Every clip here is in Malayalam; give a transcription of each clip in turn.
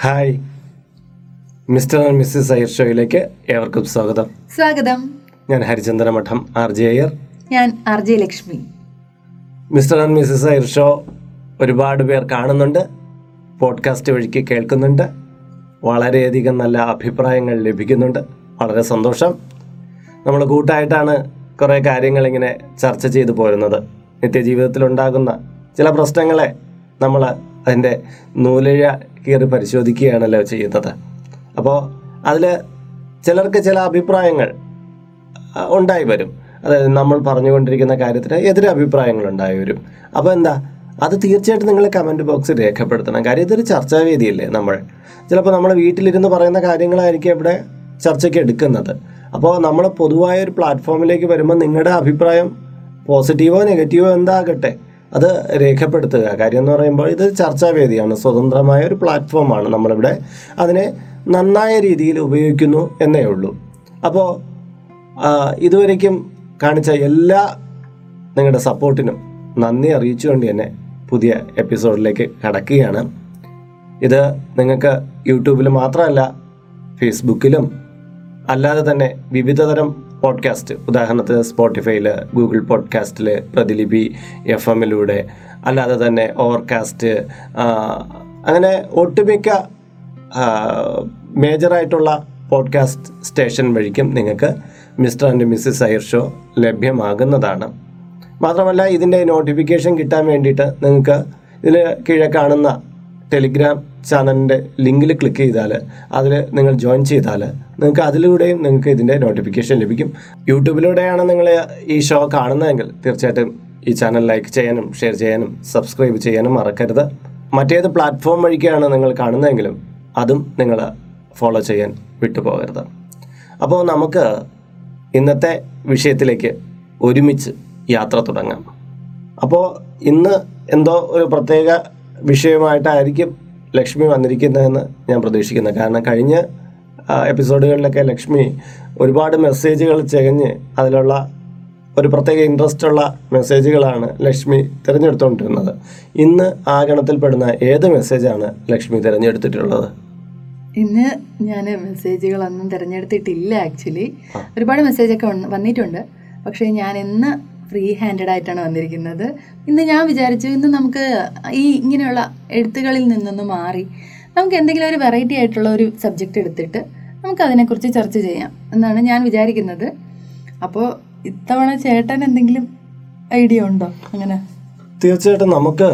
Hi. Mr and Mrs Iyer ഷോയിലേക്ക് ഏവർക്കും സ്വാഗതം. സ്വാഗതം. ഞാൻ ഹരിചന്ദ്ര മഠം ആർ ജെ അയ്യർ ഞാൻ R J Lakshmi. Mr and Mrs Iyer show ഒരുപാട് പേർ കാണുന്നുണ്ട് പോഡ്കാസ്റ്റ് വഴിക്ക് കേൾക്കുന്നുണ്ട് വളരെയധികം നല്ല അഭിപ്രായങ്ങൾ ലഭിക്കുന്നുണ്ട് വളരെ സന്തോഷം. നമ്മൾ കൂട്ടായിട്ടാണ് കുറേ കാര്യങ്ങൾ ഇങ്ങനെ ചർച്ച ചെയ്തു പോരുന്നത്. നിത്യജീവിതത്തിലുണ്ടാകുന്ന ചില പ്രശ്നങ്ങളെ നമ്മൾ അതിന്റെ നൂലഴ കീറി പരിശോധിക്കുകയാണല്ലോ ചെയ്യുന്നത്. അപ്പോൾ അതിൽ ചിലർക്ക് ചില അഭിപ്രായങ്ങൾ ഉണ്ടായി വരും. അതായത് നമ്മൾ പറഞ്ഞുകൊണ്ടിരിക്കുന്ന കാര്യത്തിന് എതിരെ അഭിപ്രായങ്ങൾ ഉണ്ടായി വരും. അപ്പോൾ എന്താ? അത് തീർച്ചയായിട്ടും നിങ്ങൾ കമന്റ് ബോക്സിൽ രേഖപ്പെടുത്തണം. കാര്യം ഇതൊരു ചർച്ചാവേദിയല്ലേ നമ്മൾ. ചിലപ്പോൾ നമ്മൾ വീട്ടിലിരുന്ന് പറയുന്ന കാര്യങ്ങളായിരിക്കും ഇവിടെ ചർച്ചയ്ക്ക് എടുക്കുന്നത്. അപ്പോൾ നമ്മൾ പൊതുവായ ഒരു പ്ലാറ്റ്ഫോമിലേക്ക് വരുമ്പോൾ നിങ്ങളുടെ അഭിപ്രായം പോസിറ്റീവോ നെഗറ്റീവോ എന്താകട്ടെ അത് രേഖപ്പെടുത്തുക. കാര്യം എന്ന് പറയുമ്പോൾ ഇത് ചർച്ചാവേദിയാണ്. സ്വതന്ത്രമായ ഒരു പ്ലാറ്റ്ഫോമാണ് നമ്മളിവിടെ അതിനെ നന്നായ രീതിയിൽ ഉപയോഗിക്കുന്നു എന്നേ ഉള്ളൂ. അപ്പോൾ ഇതുവരേക്കും കാണിച്ച എല്ലാ നിങ്ങളുടെ സപ്പോർട്ടിനും നന്ദി അറിയിച്ചുകൊണ്ട് തന്നെ പുതിയ എപ്പിസോഡിലേക്ക് കടക്കുകയാണ്. ഇത് നിങ്ങൾക്ക് യൂട്യൂബിൽ മാത്രമല്ല ഫേസ്ബുക്കിലും അല്ലാതെ തന്നെ വിവിധതരം പോഡ്കാസ്റ്റ് ഉദാഹരണത്തിന് സ്പോട്ടിഫൈയിൽ ഗൂഗിൾ പോഡ്കാസ്റ്റിൽ പ്രതിലിപി എഫ് എമ്മിലൂടെ അല്ലാതെ തന്നെ ഓവർകാസ്റ്റ് അങ്ങനെ ഒട്ടുമിക്ക മേജറായിട്ടുള്ള പോഡ്കാസ്റ്റ് സ്റ്റേഷൻ വഴിക്കും നിങ്ങൾക്ക് Mr and Mrs Iyer show ലഭ്യമാകുന്നതാണ്. മാത്രമല്ല ഇതിന്റെ നോട്ടിഫിക്കേഷൻ കിട്ടാൻ വേണ്ടിയിട്ട് നിങ്ങൾക്ക് ഇതിൽ കീഴെ കാണുന്ന ടെലിഗ്രാം ചാനലിന്റെ ലിങ്കിൽ ക്ലിക്ക് ചെയ്താൽ അതിൽ നിങ്ങൾ ജോയിൻ ചെയ്താൽ നിങ്ങൾക്ക് അതിലൂടെയും നിങ്ങൾക്ക് ഇതിന്റെ നോട്ടിഫിക്കേഷൻ ലഭിക്കും. യൂട്യൂബിലൂടെയാണ് നിങ്ങൾ ഈ ഷോ കാണുന്നതെങ്കിൽ തീർച്ചയായിട്ടും ഈ ചാനൽ ലൈക്ക് ചെയ്യാനും ഷെയർ ചെയ്യാനും സബ്സ്ക്രൈബ് ചെയ്യാനും മറക്കരുത്. മറ്റേത് പ്ലാറ്റ്ഫോം വഴിക്കാണ് നിങ്ങൾ കാണുന്നതെങ്കിലും അതും നിങ്ങൾ ഫോളോ ചെയ്യാൻ വിട്ടുപോകരുത്. അപ്പോൾ നമുക്ക് ഇന്നത്തെ വിഷയത്തിലേക്ക് ഒരുമിച്ച് യാത്ര തുടങ്ങാം. അപ്പോൾ ഇന്ന് എന്തോ ഒരു പ്രത്യേക വിഷയമായിട്ടായിരിക്കും ലക്ഷ്മി വന്നിരിക്കുന്നതെന്ന് ഞാൻ പ്രതീക്ഷിക്കുന്നത് കാരണം കഴിഞ്ഞ എപ്പിസോഡുകളിലൊക്കെ ലക്ഷ്മി ഒരുപാട് മെസ്സേജുകൾ ചെകഞ്ഞ് അതിലുള്ള ഒരു പ്രത്യേക ഇൻട്രസ്റ്റ് ഉള്ള മെസ്സേജുകളാണ് ലക്ഷ്മി തിരഞ്ഞെടുത്തുകൊണ്ടിരുന്നത് ഇന്ന് ആ ഗണത്തിൽപ്പെടുന്ന ഏത് മെസ്സേജാണ് ലക്ഷ്മി തിരഞ്ഞെടുത്തിട്ടുള്ളത്? ഇന്ന് ഞാൻ മെസ്സേജുകളൊന്നും തിരഞ്ഞെടുത്തിട്ടില്ല ആക്ച്വലി ഒരുപാട് മെസ്സേജൊക്കെ ഒക്കെ വന്നിട്ടുണ്ട്. പക്ഷേ ഞാൻ ഇന്ന് ഫ്രീ ഹാൻഡഡ് ആയിട്ടാണ് വന്നിരിക്കുന്നത്. ഇന്ന് ഞാൻ വിചാരിച്ചു ഇന്ന് നമുക്ക് ഈ ഇങ്ങനെയുള്ള എഴുത്തുകളിൽ നിന്നൊന്ന് മാറി. നമുക്ക് എന്തെങ്കിലും ഒരു വെറൈറ്റി ആയിട്ടുള്ള ഒരു സബ്ജക്റ്റ് എടുത്തിട്ട് നമുക്ക് അതിനെക്കുറിച്ച് ചർച്ച ചെയ്യാം എന്നാണ് ഞാൻ വിചാരിക്കുന്നത്. അപ്പോൾ ഇത്തവണ ചേട്ടൻ എന്തെങ്കിലും ഐഡിയ ഉണ്ടോ അങ്ങനെ? തീർച്ചയായിട്ടും നമുക്ക്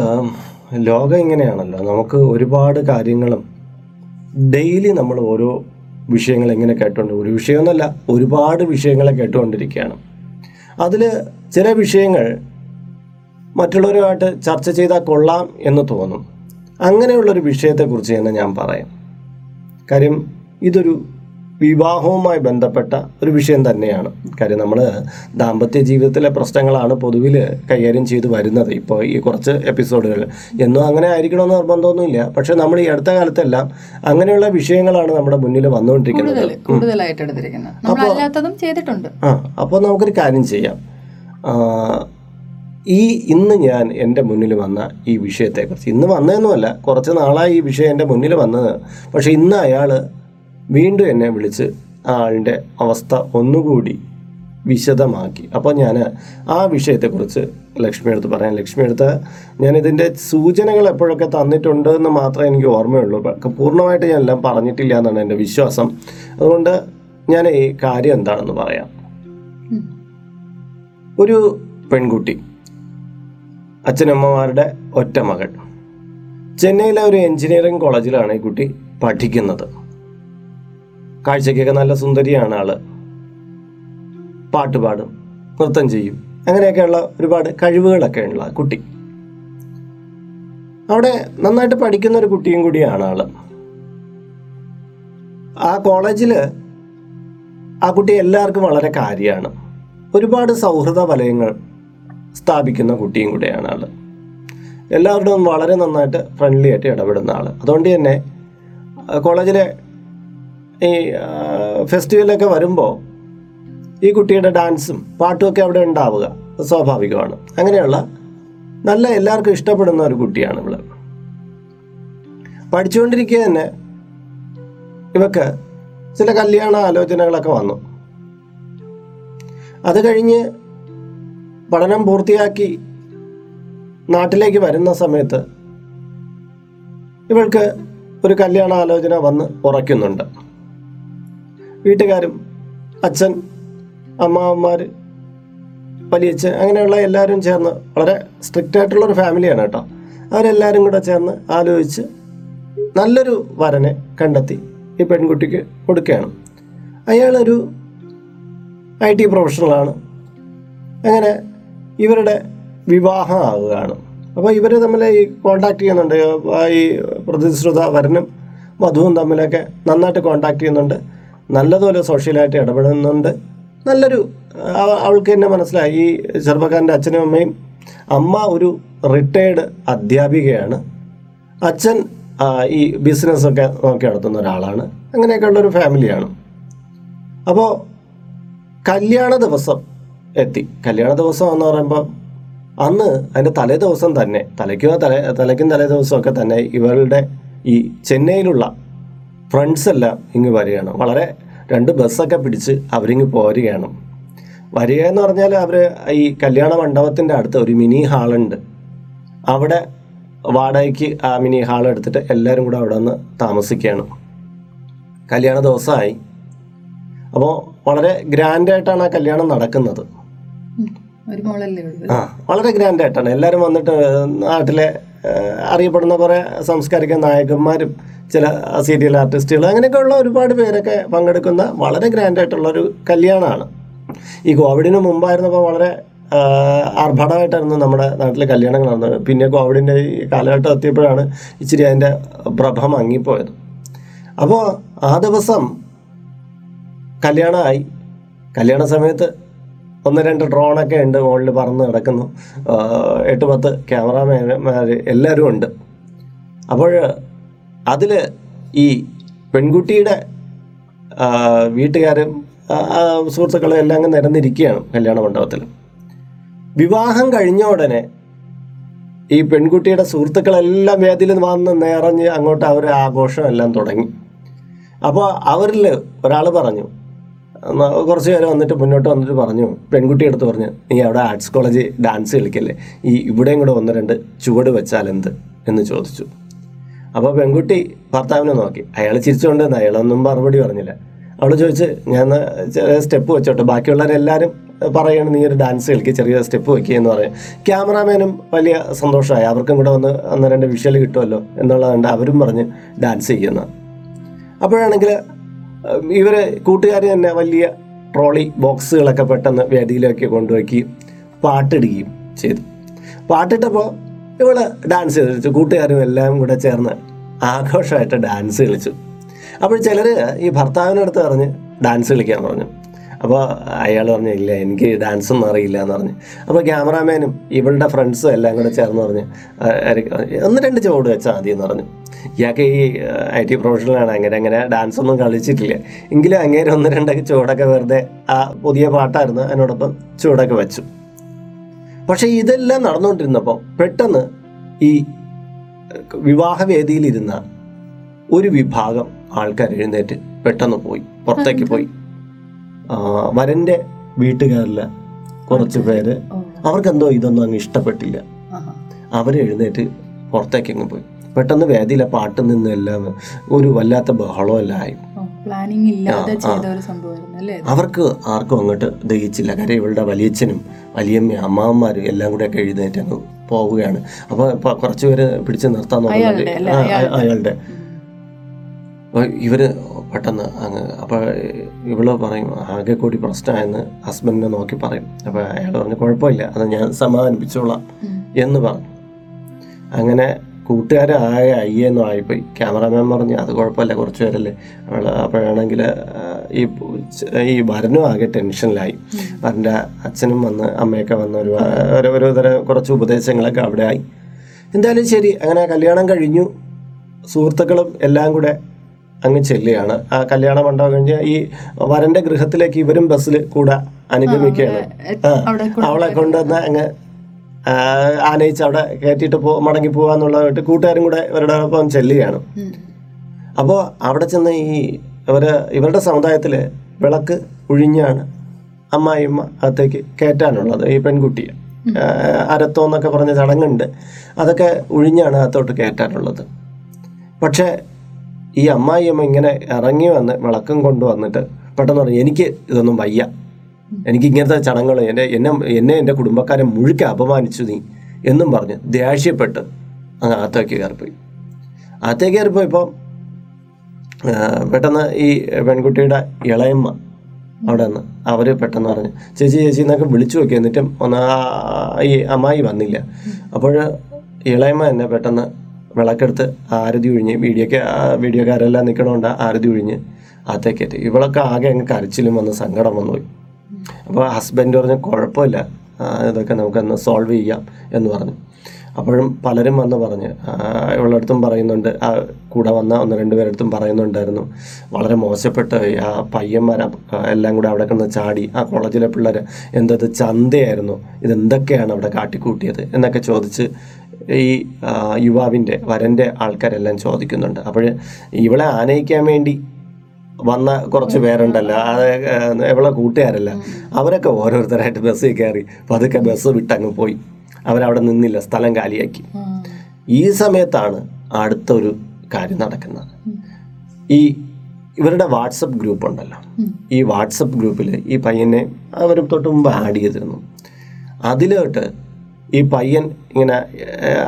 ലോകം ഇങ്ങനെയാണല്ലോ. നമുക്ക് ഒരുപാട് കാര്യങ്ങളും ഡെയിലി നമ്മൾ ഓരോ വിഷയങ്ങൾ എങ്ങനെ കേട്ടുകൊണ്ട് ഒരു വിഷയമൊന്നുമല്ല ഒരുപാട് വിഷയങ്ങളെ കേട്ടുകൊണ്ടിരിക്കുകയാണ് അതിൽ ചില വിഷയങ്ങൾ മറ്റുള്ളവരുമായിട്ട് ചർച്ച ചെയ്താൽ കൊള്ളാം എന്ന് തോന്നും. അങ്ങനെയുള്ളൊരു വിഷയത്തെക്കുറിച്ച് തന്നെ ഞാൻ പറയാം. കാര്യം ഇതൊരു വിവാഹവുമായി ബന്ധപ്പെട്ട ഒരു വിഷയം തന്നെയാണ്. കാര്യം നമ്മൾ ദാമ്പത്യ ജീവിതത്തിലെ പ്രശ്നങ്ങളാണ് പൊതുവിൽ കൈകാര്യം ചെയ്തു വരുന്നത്. ഇപ്പോൾ ഈ കുറച്ച് എപ്പിസോഡുകൾ. എന്നും അങ്ങനെ ആയിരിക്കണമെന്ന് നിർബന്ധമൊന്നുമില്ല. പക്ഷേ നമ്മൾ ഈ അടുത്ത കാലത്തെല്ലാം അങ്ങനെയുള്ള വിഷയങ്ങളാണ് നമ്മുടെ മുന്നിൽ വന്നുകൊണ്ടിരിക്കുന്നത്. അപ്പോൾ ആ അപ്പോൾ നമുക്കൊരു കാര്യം ചെയ്യാം. ഈ ഇന്ന് ഞാൻ എന്റെ മുന്നിൽ വന്ന ഈ വിഷയത്തെക്കുറിച്ച്. ഇന്ന് വന്നതെന്നുമല്ല. കുറച്ച് നാളായി ഈ വിഷയം എന്റെ മുന്നിൽ വന്നത്. പക്ഷേ ഇന്ന് അയാൾ വീണ്ടും എന്നെ വിളിച്ച് ആ ആളിന്റെ അവസ്ഥ ഒന്നുകൂടി വിശദമാക്കി. അപ്പോൾ ഞാൻ ആ വിഷയത്തെക്കുറിച്ച് ലക്ഷ്മി എടുത്ത് പറയാം. ലക്ഷ്മി എടുത്ത് ഞാൻ ഇതിന്റെ സൂചനകൾ എപ്പോഴൊക്കെ തന്നിട്ടുണ്ട് എന്ന് മാത്രമേ എനിക്ക് ഓർമ്മയുള്ളൂ. പൂർണമായിട്ട് ഞാൻ എല്ലാം പറഞ്ഞിട്ടില്ല എന്നാണ് എന്റെ വിശ്വാസം. അതുകൊണ്ട് ഞാൻ ഈ കാര്യം എന്താണെന്ന് പറയാം. ഒരു പെൺകുട്ടി അച്ഛനമ്മമാരുടെ ഒറ്റ മകൾ ചെന്നൈയിലെ ഒരു എഞ്ചിനീയറിംഗ് കോളേജിലാണ് ഈ കുട്ടി പഠിക്കുന്നത്. കാഴ്ചയ്ക്കൊക്കെ നല്ല സുന്ദരിയാണ് ആൾ. പാട്ട് പാടും നൃത്തം ചെയ്യും. അങ്ങനെയൊക്കെയുള്ള ഒരുപാട് കഴിവുകളൊക്കെ ഉള്ള കുട്ടി. അവിടെ നന്നായിട്ട് പഠിക്കുന്ന ഒരു കുട്ടിയും കൂടിയാണ് ആൾ. ആ കോളേജിൽ ആ കുട്ടി എല്ലാവർക്കും വളരെ കാര്യമാണ്. ഒരുപാട് സൗഹൃദ വലയങ്ങൾ സ്ഥാപിക്കുന്ന കുട്ടിയും കൂടെയാണ് ആൾ. എല്ലാവരുടെയും വളരെ നന്നായിട്ട് ഫ്രണ്ട്ലി ആയിട്ട് ഇടപെടുന്ന ആൾ. അതുകൊണ്ട് തന്നെ കോളേജിലെ ഈ ഫെസ്റ്റിവലൊക്കെ വരുമ്പോൾ ഈ കുട്ടിയുടെ ഡാൻസും പാട്ടുമൊക്കെ അവിടെ ഉണ്ടാവുക സ്വാഭാവികമാണ്. അങ്ങനെയുള്ള നല്ല എല്ലാവർക്കും ഇഷ്ടപ്പെടുന്ന ഒരു കുട്ടിയാണ് ഇവൾ. പഠിച്ചുകൊണ്ടിരിക്കുക തന്നെ ഇവക്ക് ചില കല്യാണ ആലോചനകളൊക്കെ വന്നു. അത് കഴിഞ്ഞ് പഠനം പൂർത്തിയാക്കി നാട്ടിലേക്ക് വരുന്ന സമയത്ത് ഇവൾക്ക് ഒരു കല്യാണ ആലോചന വന്ന് ഉറയ്ക്കുന്നുണ്ട്. വീട്ടുകാരും അച്ഛൻ അമ്മാവന്മാർ വലിയച്ഛൻ അങ്ങനെയുള്ള എല്ലാവരും ചേർന്ന് വളരെ സ്ട്രിക്റ്റ് ആയിട്ടുള്ള ഒരു ഫാമിലിയാണ് കേട്ടോ. അവരെല്ലാവരും കൂടെ ചേർന്ന് ആലോചിച്ച് നല്ലൊരു വരനെ കണ്ടെത്തി ഈ പെൺകുട്ടിക്ക് കൊടുക്കുകയാണ്. അയാളൊരു ഐ ടി പ്രൊഫഷണലാണ് അങ്ങനെ ഇവരുടെ വിവാഹം ആവുകയാണ്. അപ്പോൾ ഇവർ തമ്മിൽ ഈ കോണ്ടാക്ട് ചെയ്യുന്നുണ്ട്. ഈ പ്രതിശ്രുത വരനും വധുവും തമ്മിലൊക്കെ നന്നായിട്ട് കോണ്ടാക്ട് ചെയ്യുന്നുണ്ട്. നല്ലതുപോലെ സോഷ്യലായിട്ട് ഇടപെടുന്നുണ്ട്. നല്ലൊരു അവൾക്ക് തന്നെ മനസ്സിലായി. ഈ ചെറുപ്പക്കാരന്റെ അച്ഛനും അമ്മയും അമ്മ ഒരു റിട്ടയേർഡ് അധ്യാപികയാണ്. അച്ഛൻ ഈ ബിസിനസ്സൊക്കെ നോക്കി നടത്തുന്ന ഒരാളാണ്. അങ്ങനെയൊക്കെ ഒരു ഫാമിലിയാണ് അപ്പോൾ കല്യാണ ദിവസം എത്തി. കല്യാണ ദിവസം എന്ന് പറയുമ്പോൾ അന്ന് അതിന്റെ തലേ ദിവസം തന്നെ തലയ്ക്കോ തലേ തലയ്ക്കും തലേ ദിവസമൊക്കെ തന്നെ ഇവരുടെ ഈ ചെന്നൈയിലുള്ള ഫ്രണ്ട്സ് എല്ലാം ഇങ്ങ് വരികയാണ്. വളരെ രണ്ട് ബസ്സൊക്കെ പിടിച്ച് അവരിങ്ങ് പോരുകയാണ്. വരിക എന്ന് പറഞ്ഞാൽ അവർ ഈ കല്യാണ മണ്ഡപത്തിന്റെ അടുത്ത് ഒരു മിനി ഹാളുണ്ട്. അവിടെ വാടകയ്ക്ക് ആ മിനി ഹാൾ എടുത്തിട്ട് എല്ലാവരും കൂടെ അവിടെ നിന്ന് താമസിക്കുകയാണ്. കല്യാണ ദിവസമായി. അപ്പോൾ വളരെ ഗ്രാൻഡായിട്ടാണ് ആ കല്യാണം നടക്കുന്നത്. ആ വളരെ ഗ്രാൻഡായിട്ടാണ്. എല്ലാവരും വന്നിട്ട് നാട്ടിലെ അറിയപ്പെടുന്ന കുറേ സാംസ്കാരിക നായകന്മാരും ചില സീരിയൽ ആർട്ടിസ്റ്റുകൾ അങ്ങനെയൊക്കെയുള്ള ഒരുപാട് പേരൊക്കെ പങ്കെടുക്കുന്ന വളരെ ഗ്രാൻഡായിട്ടുള്ളൊരു കല്യാണമാണ്. ഈ കോവിഡിന് മുമ്പായിരുന്നപ്പോൾ വളരെ ആർഭാടമായിട്ടായിരുന്നു നമ്മുടെ നാട്ടിലെ കല്യാണങ്ങൾ നടന്നത്. പിന്നെ കോവിഡിന്റെ ഈ കാലഘട്ടം എത്തിയപ്പോഴാണ് ഇച്ചിരി അതിന്റെ പ്രഭ മങ്ങിപ്പോയത് അപ്പോൾ ആ ദിവസം കല്യാണമായി. കല്യാണ സമയത്ത് ഒന്ന് രണ്ട് ഡ്രോണൊക്കെ ഉണ്ട് മുകളിൽ പറന്ന് കിടക്കുന്നു. എട്ട് പത്ത് ക്യാമറാമാൻമാർ എല്ലാവരും ഉണ്ട്. അപ്പോൾ അതിൽ ഈ പെൺകുട്ടിയുടെ വീട്ടുകാരും സുഹൃത്തുക്കളും എല്ലാം അങ്ങ് നിരന്നിരിക്കുകയാണ് കല്യാണ മണ്ഡപത്തിൽ. വിവാഹം കഴിഞ്ഞ ഉടനെ ഈ പെൺകുട്ടിയുടെ സുഹൃത്തുക്കളെല്ലാം വേദിയിൽ വന്ന് നിറഞ്ഞ് അങ്ങോട്ട് അവർ ആഘോഷം എല്ലാം തുടങ്ങി. അപ്പോൾ അവരിൽ ഒരാൾ പറഞ്ഞു കുറച്ച് പേര് വന്നിട്ട് മുന്നോട്ട് വന്നിട്ട് പറഞ്ഞു പെൺകുട്ടി എടുത്ത് പറഞ്ഞു നീ അവിടെ ആർട്സ് കോളേജ് ഡാൻസ് കളിക്കല്ലേ? ഈ ഇവിടെയും കൂടെ ഒന്ന് രണ്ട് ചുവട് വെച്ചാൽ എന്ത്? എന്ന് ചോദിച്ചു. അപ്പോൾ പെൺകുട്ടി ഭർത്താവിനെ നോക്കി. അയാൾ ചിരിച്ചുകൊണ്ട് അയാളൊന്നും മറുപടി പറഞ്ഞില്ല. അവൾ ചോദിച്ച് ഞാൻ ചെറിയ സ്റ്റെപ്പ് വെച്ചോട്ടെ. ബാക്കിയുള്ളവരെല്ലാവരും പറയാണ് നീ ഒരു ഡാൻസ് കളിക്കുക ചെറിയ സ്റ്റെപ്പ് വെക്കുക എന്ന് പറയും. ക്യാമറാമാനും വലിയ സന്തോഷമായി. അവർക്കും കൂടെ വന്ന് ഒന്ന് രണ്ട് വിഷ്വൽ കിട്ടുമല്ലോ എന്നുള്ളതുകൊണ്ട് അവരും പറഞ്ഞ് ഡാൻസ് ചെയ്യുന്ന. അപ്പോഴാണെങ്കിൽ ഇവർ കൂട്ടുകാർ തന്നെ വലിയ ട്രോളി ബോക്സുകളൊക്കെ പെട്ടെന്ന് വേദിയിലൊക്കെ കൊണ്ടുവയ്ക്കുകയും പാട്ടിടുകയും ചെയ്തു. പാട്ടിട്ടപ്പോൾ ഇവൾ ഡാൻസ് കളിച്ചു. കൂട്ടുകാരും എല്ലാം കൂടെ ചേർന്ന് ആഘോഷമായിട്ട് ഡാൻസ് കളിച്ചു. അപ്പോൾ ചിലർ ഈ ഭർത്താവിനടുത്ത് പറഞ്ഞ് ഡാൻസ് കളിക്കാൻ പറഞ്ഞു. അപ്പോൾ അയാൾ പറഞ്ഞു ഇല്ല എനിക്ക് ഡാൻസ് ഒന്നും അറിയില്ല എന്ന് പറഞ്ഞു. അപ്പോൾ ക്യാമറാമാനും ഇവളുടെ ഫ്രണ്ട്സും എല്ലാം കൂടെ ചേർന്ന് പറഞ്ഞ് ഒന്ന് രണ്ട് ചുവട് വെച്ചാൽ മതി എന്ന് പറഞ്ഞു. ഇയാൾക്ക് ഈ ഐ ടി പ്രൊഫഷണലാണ് അങ്ങനെ അങ്ങനെ ഡാൻസ് ഒന്നും കളിച്ചിട്ടില്ല. എങ്കിലും അങ്ങേരെ ഒന്ന് രണ്ടൊക്കെ ചുവടൊക്കെ വെറുതെ ആ പുതിയ പാട്ടായിരുന്നു. അതിനോടൊപ്പം ചുവടൊക്കെ വെച്ചു. പക്ഷേ ഇതെല്ലാം നടന്നുകൊണ്ടിരുന്നപ്പോൾ പെട്ടെന്ന് ഈ വിവാഹവേദിയിലിരുന്ന ഒരു വിഭാഗം ആൾക്കാർ എഴുന്നേറ്റ് പെട്ടെന്ന് പോയി പുറത്തേക്ക് പോയി. വരന്റെ വരന്റെ വീട്ടുകാരിൽ കുറച്ച് പേര് അവർക്ക് അവർക്കെന്തോ ഇതൊന്നും അങ്ങ് ഇഷ്ടപ്പെട്ടില്ല. എഴുന്നേറ്റ് പുറത്തേക്ക് അങ്ങ് പോയി. പെട്ടെന്ന് വേദിയിലെ പാട്ട് നിന്നെല്ലാം ഒരു വല്ലാത്ത ബഹളമെല്ലാം ആയി പ്ലാനിങ് ഇല്ലാതെ ചെയ്ത ഒരു സംഭവമായിരുന്നു അല്ലേ? അവർക്ക് ആർക്കും അങ്ങോട്ട് ദഹിച്ചില്ല. കാര്യം ഇവളുടെ വലിയച്ഛനും വലിയമ്മയും അമ്മാവന്മാരും എല്ലാം കൂടെ ഒക്കെ എഴുന്നേറ്റ് അങ്ങ് പോവുകയാണ്. അപ്പോൾ കുറച്ചുപേര് കുറച്ച് പേര് പിടിച്ച് നിർത്താൻ നോക്കുന്നുണ്ട് അയാളുടെ അപ്പോൾ ഇവർ പെട്ടെന്ന് അങ്ങ് അപ്പോൾ ഇവൾ പറയും ആകെ കൂടി പ്രശ്നമായെന്ന് ഹസ്ബൻഡിനെ നോക്കി പറയും. അപ്പോൾ അയാൾ പറഞ്ഞു കുഴപ്പമില്ല. അത് ഞാൻ സമാധാനിപ്പിച്ചോളാം. എന്ന് പറഞ്ഞു. അങ്ങനെ കൂട്ടുകാരായ അയ്യെന്നും ആയിപ്പോയി. ക്യാമറാമാൻ പറഞ്ഞു അത് കുഴപ്പമില്ല കുറച്ച് പേരല്ലേ. അവൾ അപ്പോഴാണെങ്കിൽ ഈ ഈ വരനും ആകെ ടെൻഷനിലായി. വരന്റെ അച്ഛനും വന്ന് അമ്മയൊക്കെ വന്ന് ഒരു ഒരു ഒരു തരം കുറച്ച് ഉപദേശങ്ങളൊക്കെ അവിടെ ആയി എന്തായാലും ശരി അങ്ങനെ കല്യാണം കഴിഞ്ഞു. സുഹൃത്തുക്കളും എല്ലാം കൂടെ അങ്ങ് ചെല്ലുകയാണ്. ആ കല്യാണ മണ്ഡപം കഴിഞ്ഞ് ഈ വരന്റെ ഗൃഹത്തിലേക്ക് ഇവരും ബസ്സിൽ കൂടെ അനുഗമിക്കുകയാണ്. അവളെ കൊണ്ടുവന്ന അങ്ങ് ആനയിച്ച് അവിടെ കയറ്റിയിട്ട് പോ മടങ്ങി പോകാന്നുള്ളതായിട്ട് കൂട്ടുകാരും കൂടെ ഇവരുടെ ഒപ്പം ചെല്ലുകയാണ്. അപ്പോൾ അവിടെ ചെന്ന് ഈ ഇവർ ഇവരുടെ സമുദായത്തിൽ വിളക്ക് ഒഴിഞ്ഞാണ് അമ്മായിയമ്മ അകത്തേക്ക് കയറ്റാനുള്ളത് ഈ പെൺകുട്ടിയെ അരത്തോന്നൊക്കെ അരത്തോ എന്നൊക്കെ പറഞ്ഞ ചടങ്ങുണ്ട്. അതൊക്കെ ഒഴിഞ്ഞാണ് അകത്തോട്ട് കയറ്റാനുള്ളത്. പക്ഷേ ഈ അമ്മായിയമ്മ ഇങ്ങനെ ഇറങ്ങി വന്ന് വിളക്കം കൊണ്ടുവന്നിട്ട് പെട്ടെന്ന് പറഞ്ഞു എനിക്ക് ഇതൊന്നും വയ്യ. എനിക്ക് ഇങ്ങനത്തെ ചടങ്ങുകൾ എന്റെ എന്നെ എന്നെ എന്റെ കുടുംബക്കാരെ മുഴുക്ക അപമാനിച്ചു നീ എന്നും പറഞ്ഞ് ദേഷ്യപ്പെട്ട് അങ്ങ് അകത്തേക്ക് കയറിപ്പോയി. അകത്തേക്ക് കയറിപ്പോയപ്പോൾ പെട്ടെന്ന് ഈ പെൺകുട്ടിയുടെ ഇളയമ്മ അവിടെ നിന്ന് അവർ പെട്ടെന്ന് പറഞ്ഞു ചേച്ചി ചേച്ചി എന്നൊക്കെ വിളിച്ചു നോക്കി എന്നിട്ടും ഒന്ന് ഈ അമ്മായി വന്നില്ല. അപ്പോൾ ഇളയമ്മ എന്നെ പെട്ടെന്ന് വിളക്കെടുത്ത് ആരതി ഒഴിഞ്ഞ് വീഡിയോക്ക് വീഡിയോക്കാരെല്ലാം നിൽക്കണോണ്ട് ആരതി ഒഴിഞ്ഞ് അകത്തേക്കേറ്റ് ഇവളൊക്കെ ആകെ അങ്ങ് കരച്ചിലും വന്ന് സങ്കടം വന്നു പോയി അപ്പോൾ ഹസ്ബൻഡ് പറഞ്ഞു കുഴപ്പമില്ല. ഇതൊക്കെ നമുക്കൊന്ന് സോൾവ് ചെയ്യാം എന്ന് പറഞ്ഞു. അപ്പോഴും പലരും വന്ന് പറഞ്ഞ്. ഇവളടുത്തും പറയുന്നുണ്ട്. ആ കൂടെ വന്ന ഒന്ന് രണ്ട് പേരടുത്തും പറയുന്നുണ്ടായിരുന്നു. വളരെ മോശപ്പെട്ട ആ പയ്യന്മാർ എല്ലാം കൂടെ അവിടെ കിടന്ന് ചാടി. ആ കോളേജിലെ പിള്ളേർ എന്തത് ചന്തയായിരുന്നു. ഇതെന്തൊക്കെയാണ് അവിടെ കാട്ടിക്കൂട്ടിയത്? എന്നൊക്കെ ചോദിച്ച് ഈ യുവാവിന്റെ വരന്റെ ആൾക്കാരെല്ലാം ചോദിക്കുന്നുണ്ട്. അപ്പോൾ ഇവളെ ആനയിക്കാൻ വേണ്ടി വന്ന കുറച്ച് പേരുണ്ടല്ലോ. അത് എവിടെ കൂട്ടുകാരല്ല. അവരൊക്കെ ഓരോരുത്തരായിട്ട് ബസ്സിൽ കയറി പതുക്കെ ബസ് വിട്ടങ്ങ് പോയി. അവരവിടെ നിന്നില്ല സ്ഥലം കാലിയാക്കി. ഈ സമയത്താണ് അടുത്തൊരു കാര്യം നടക്കുന്നത്. ഈ ഇവരുടെ വാട്സപ്പ് ഗ്രൂപ്പ് ഉണ്ടല്ലോ. ഈ വാട്സപ്പ് ഗ്രൂപ്പിൽ ഈ പയ്യനെ അവർ തൊട്ട് മുമ്പ് ആഡ് ചെയ്തിരുന്നു. അതിലോട്ട് ഈ പയ്യൻ ഇങ്ങനെ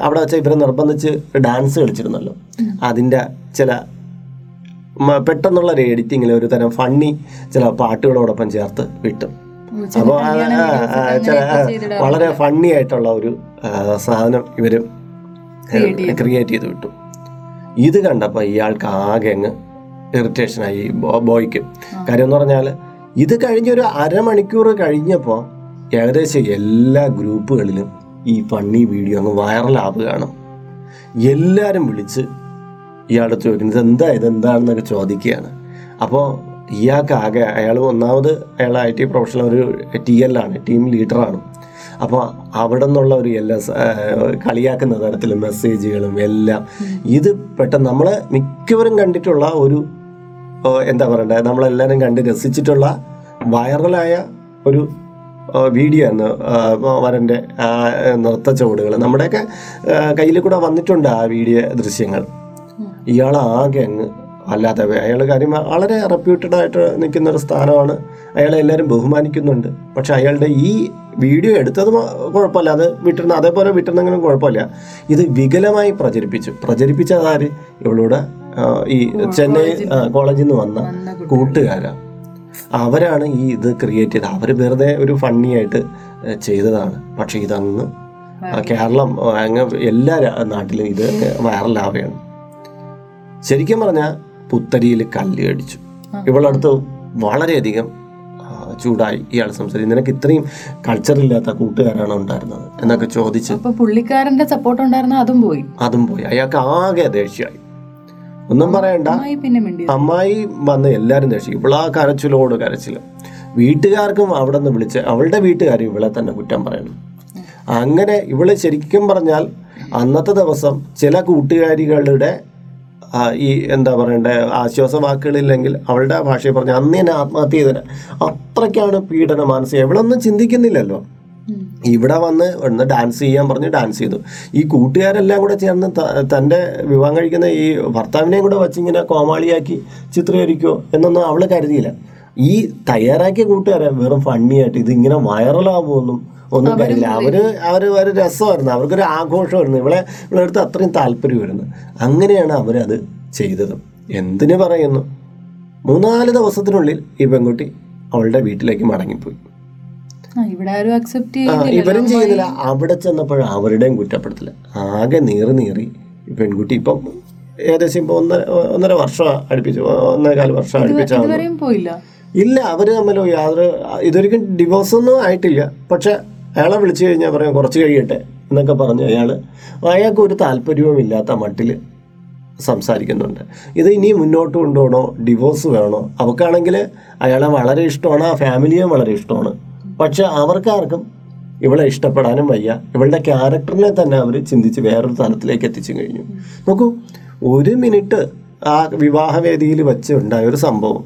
അവിടെ വെച്ച് ഇവരെ നിർബന്ധിച്ച് ഡാൻസ് കളിച്ചിരുന്നല്ലോ. അതിന്റെ ചില പെട്ടെന്നുള്ള ഒരു എഡിറ്റിങ്ങിൽ ഒരു തരം ഫണ്ണി ചില പാട്ടുകളോടൊപ്പം ചേർത്ത് വിട്ടു. അപ്പോൾ ചില വളരെ ഫണ്ണി ആയിട്ടുള്ള ഒരു സാധനം ഇവർ. ക്രിയേറ്റ് ചെയ്ത്. വിട്ടു. ഇത് കണ്ടപ്പോൾ ഇയാൾക്ക് ആകെ അങ്ങ് ഇറിറ്റേഷനായി ബോയ്ക്ക്. കാര്യം എന്ന് പറഞ്ഞാൽ ഇത് കഴിഞ്ഞൊരു അരമണിക്കൂർ കഴിഞ്ഞപ്പോൾ ഏകദേശം എല്ലാ ഗ്രൂപ്പുകളിലും ഈ ഫണ്ണി വീഡിയോ അങ്ങ് വൈറലാവുകയാണ് എല്ലാവരും വിളിച്ച് ഇയാളുടെ ചോദിക്കുന്നത് എന്താ ഇതെന്താണെന്നൊക്കെ ചോദിക്കുകയാണ്. അപ്പോൾ ഇയാൾക്ക് ആകെ അയാൾ ഒന്നാമത് അയാൾ ഐ ടി പ്രൊഫഷണൽ ഒരു ടി എൽ ആണ് ടീം ലീഡറാണ് അപ്പോൾ അവിടെ നിന്നുള്ള ഒരു എല്ലാ കളിയാക്കുന്ന തരത്തിൽ മെസ്സേജുകളും എല്ലാം ഇത് പെട്ടെന്ന് നമ്മൾ മിക്കവരും കണ്ടിട്ടുള്ള ഒരു എന്താ പറയണ്ടേ നമ്മളെല്ലാവരും കണ്ട് രസിച്ചിട്ടുള്ള വൈറലായ ഒരു വീഡിയോ ആണ് വരന്റെ നൃത്ത ചുവടുകൾ നമ്മുടെയൊക്കെ കയ്യിൽ കൂടെ വന്നിട്ടുണ്ട് ആ വീഡിയോ ദൃശ്യങ്ങൾ. ഇയാൾ ആകെ അങ്ങ് അല്ലാതെ അയാൾ കാര്യം വളരെ റെപ്യൂട്ടഡ് ആയിട്ട് നിൽക്കുന്ന ഒരു സ്ഥാനമാണ്. അയാളെ എല്ലാവരും ബഹുമാനിക്കുന്നുണ്ട്. പക്ഷെ അയാളുടെ ഈ വീഡിയോ എടുത്തത് കുഴപ്പമില്ല. അത് വിട്ടിരുന്ന അതേപോലെ വിട്ടിരുന്നെങ്കിലും കുഴപ്പമില്ല. ഇത് വികലമായി പ്രചരിപ്പിച്ചു. പ്രചരിപ്പിച്ചതാര് ഇവളുടെ ഈ ചെന്നൈ കോളേജിൽ നിന്ന് വന്ന കൂട്ടുകാരാണ് കുട്ടി. അവരാണ് ഈ ഇത് ക്രിയേറ്റ് ചെയ്തത്. അവർ വെറുതെ ഒരു ഫണ്ണി ആയിട്ട് ചെയ്തതാണ്. പക്ഷെ ഇതങ്ങ് കേരളം അങ്ങ് എല്ലാ നാട്ടിലും ഇത് വൈറലാവുകയാണ്. ശരിക്കും പറഞ്ഞ പുത്തരിയിൽ കല്ല് അടിച്ചു ഇവളടുത്ത് വളരെയധികം ചൂടായി ഇയാൾ സംസാരിച്ചു. നിനക്ക് ഇത്രയും കൾച്ചർ ഇല്ലാത്ത കൂട്ടുകാരാണ് ഉണ്ടായിരുന്നത്? എന്നൊക്കെ ചോദിച്ചു പുള്ളിക്കാരന്റെ സപ്പോർട്ട് ഉണ്ടായിരുന്ന അതും പോയി. അതും പോയി. അയാൾക്ക് ആകെ ദേഷ്യമായി. ഒന്നും പറയണ്ട. അമ്മായി വന്ന് എല്ലാരും ദേഷ്യം. ഇവളാ കരച്ചിലോട് കരച്ചിൽ. വീട്ടുകാർക്കും അവിടെ നിന്ന് വിളിച്ച് അവളുടെ വീട്ടുകാർ ഇവളെ തന്നെ കുറ്റം പറയണം. അങ്ങനെ ഇവൾ ശരിക്കും പറഞ്ഞാൽ അന്നത്തെ ദിവസം ചില കൂട്ടുകാരികളുടെ ഈ എന്താ പറയണ്ടേ ആശ്വാസ വാക്കുകളില്ലെങ്കിൽ അവളുടെ ഭാഷയിൽ പറഞ്ഞ അന്ന് തന്നെ ആത്മഹത്യ ചെയ്തതിന് അത്രയ്ക്കാണ് പീഡന മാനസികം. ഇവളൊന്നും ചിന്തിക്കുന്നില്ലല്ലോ. ഇവിടെ വന്ന് ഒന്ന് ഡാൻസ് ചെയ്യാൻ പറഞ്ഞ് ഡാൻസ് ചെയ്തു. ഈ കൂട്ടുകാരെല്ലാം കൂടെ ചേർന്ന് തന്റെ തന്റെ വിവാഹം കഴിക്കുന്ന ഈ ഭർത്താവിനെയും കൂടെ വച്ചിങ്ങനെ കോമാളിയാക്കി ചിത്രീകരിക്കുമോ എന്നൊന്നും അവൾ കരുതിയില്ല. ഈ തയ്യാറാക്കിയ കൂട്ടുകാരെ വെറും ഫണ്ണിയായിട്ട് ഇതിങ്ങനെ ഇങ്ങനെ വൈറലാവുമെന്നും ഒന്നും കരുതില്ല അവർ അവർ ഒരു രസമായിരുന്നു. അവർക്കൊരു ആഘോഷമായിരുന്നു. ഇവളെ ഇവളെടുത്ത് അത്രയും താല്പര്യമായിരുന്നു അങ്ങനെയാണ് അവരത് ചെയ്തത്. എന്തിനു പറയുന്നു? മൂന്നാൽ ദിവസത്തിനുള്ളിൽ ഈ പെൺകുട്ടി അവളുടെ വീട്ടിലേക്ക് മടങ്ങിപ്പോയി. ഇവരും ചെയ്യുന്നില്ല. അവിടെ ചെന്നപ്പോൾ അവരുടെയും കുറ്റപ്പെടുത്തില്ല ആകെ നീറി നീറി പെൺകുട്ടി ഇപ്പം ഏകദേശം ഇപ്പൊ ഒന്നര ഒന്നര വർഷം അടുപ്പിച്ചു ഒന്നേകാൽ വർഷം അടുപ്പിച്ചാണ് പോയില്ല? ഇല്ല അവർ തമ്മിലോ യാതൊരു ഇതൊരിക്കലും ഡിവോഴ്സ് ഒന്നും ആയിട്ടില്ല. പക്ഷെ അയാളെ വിളിച്ചു കഴിഞ്ഞാൽ പറയാം കുറച്ച് കഴിയട്ടെ എന്നൊക്കെ പറഞ്ഞു അയാൾ അയാൾക്ക് ഒരു താല്പര്യവും ഇല്ലാത്ത മട്ടിൽ സംസാരിക്കുന്നുണ്ട്. ഇത് ഇനി മുന്നോട്ട് കൊണ്ടുപോകണോ? ഡിവോഴ്സ് വേണോ? അവക്കാണെങ്കിൽ അയാളെ വളരെ ഇഷ്ടമാണ് ആ ഫാമിലിയെ വളരെ ഇഷ്ടമാണ്. പക്ഷെ അവർക്കാർക്കും ഇവളെ ഇഷ്ടപ്പെടാനും വയ്യ. ഇവളുടെ ക്യാരക്ടറിനെ തന്നെ അവർ ചിന്തിച്ച് വേറൊരു തലത്തിലേക്ക് എത്തിച്ചു കഴിഞ്ഞു. നോക്കൂ ഒരു മിനിറ്റ് ആ വിവാഹവേദിയിൽ വെച്ച് ഉണ്ടായ ഒരു സംഭവം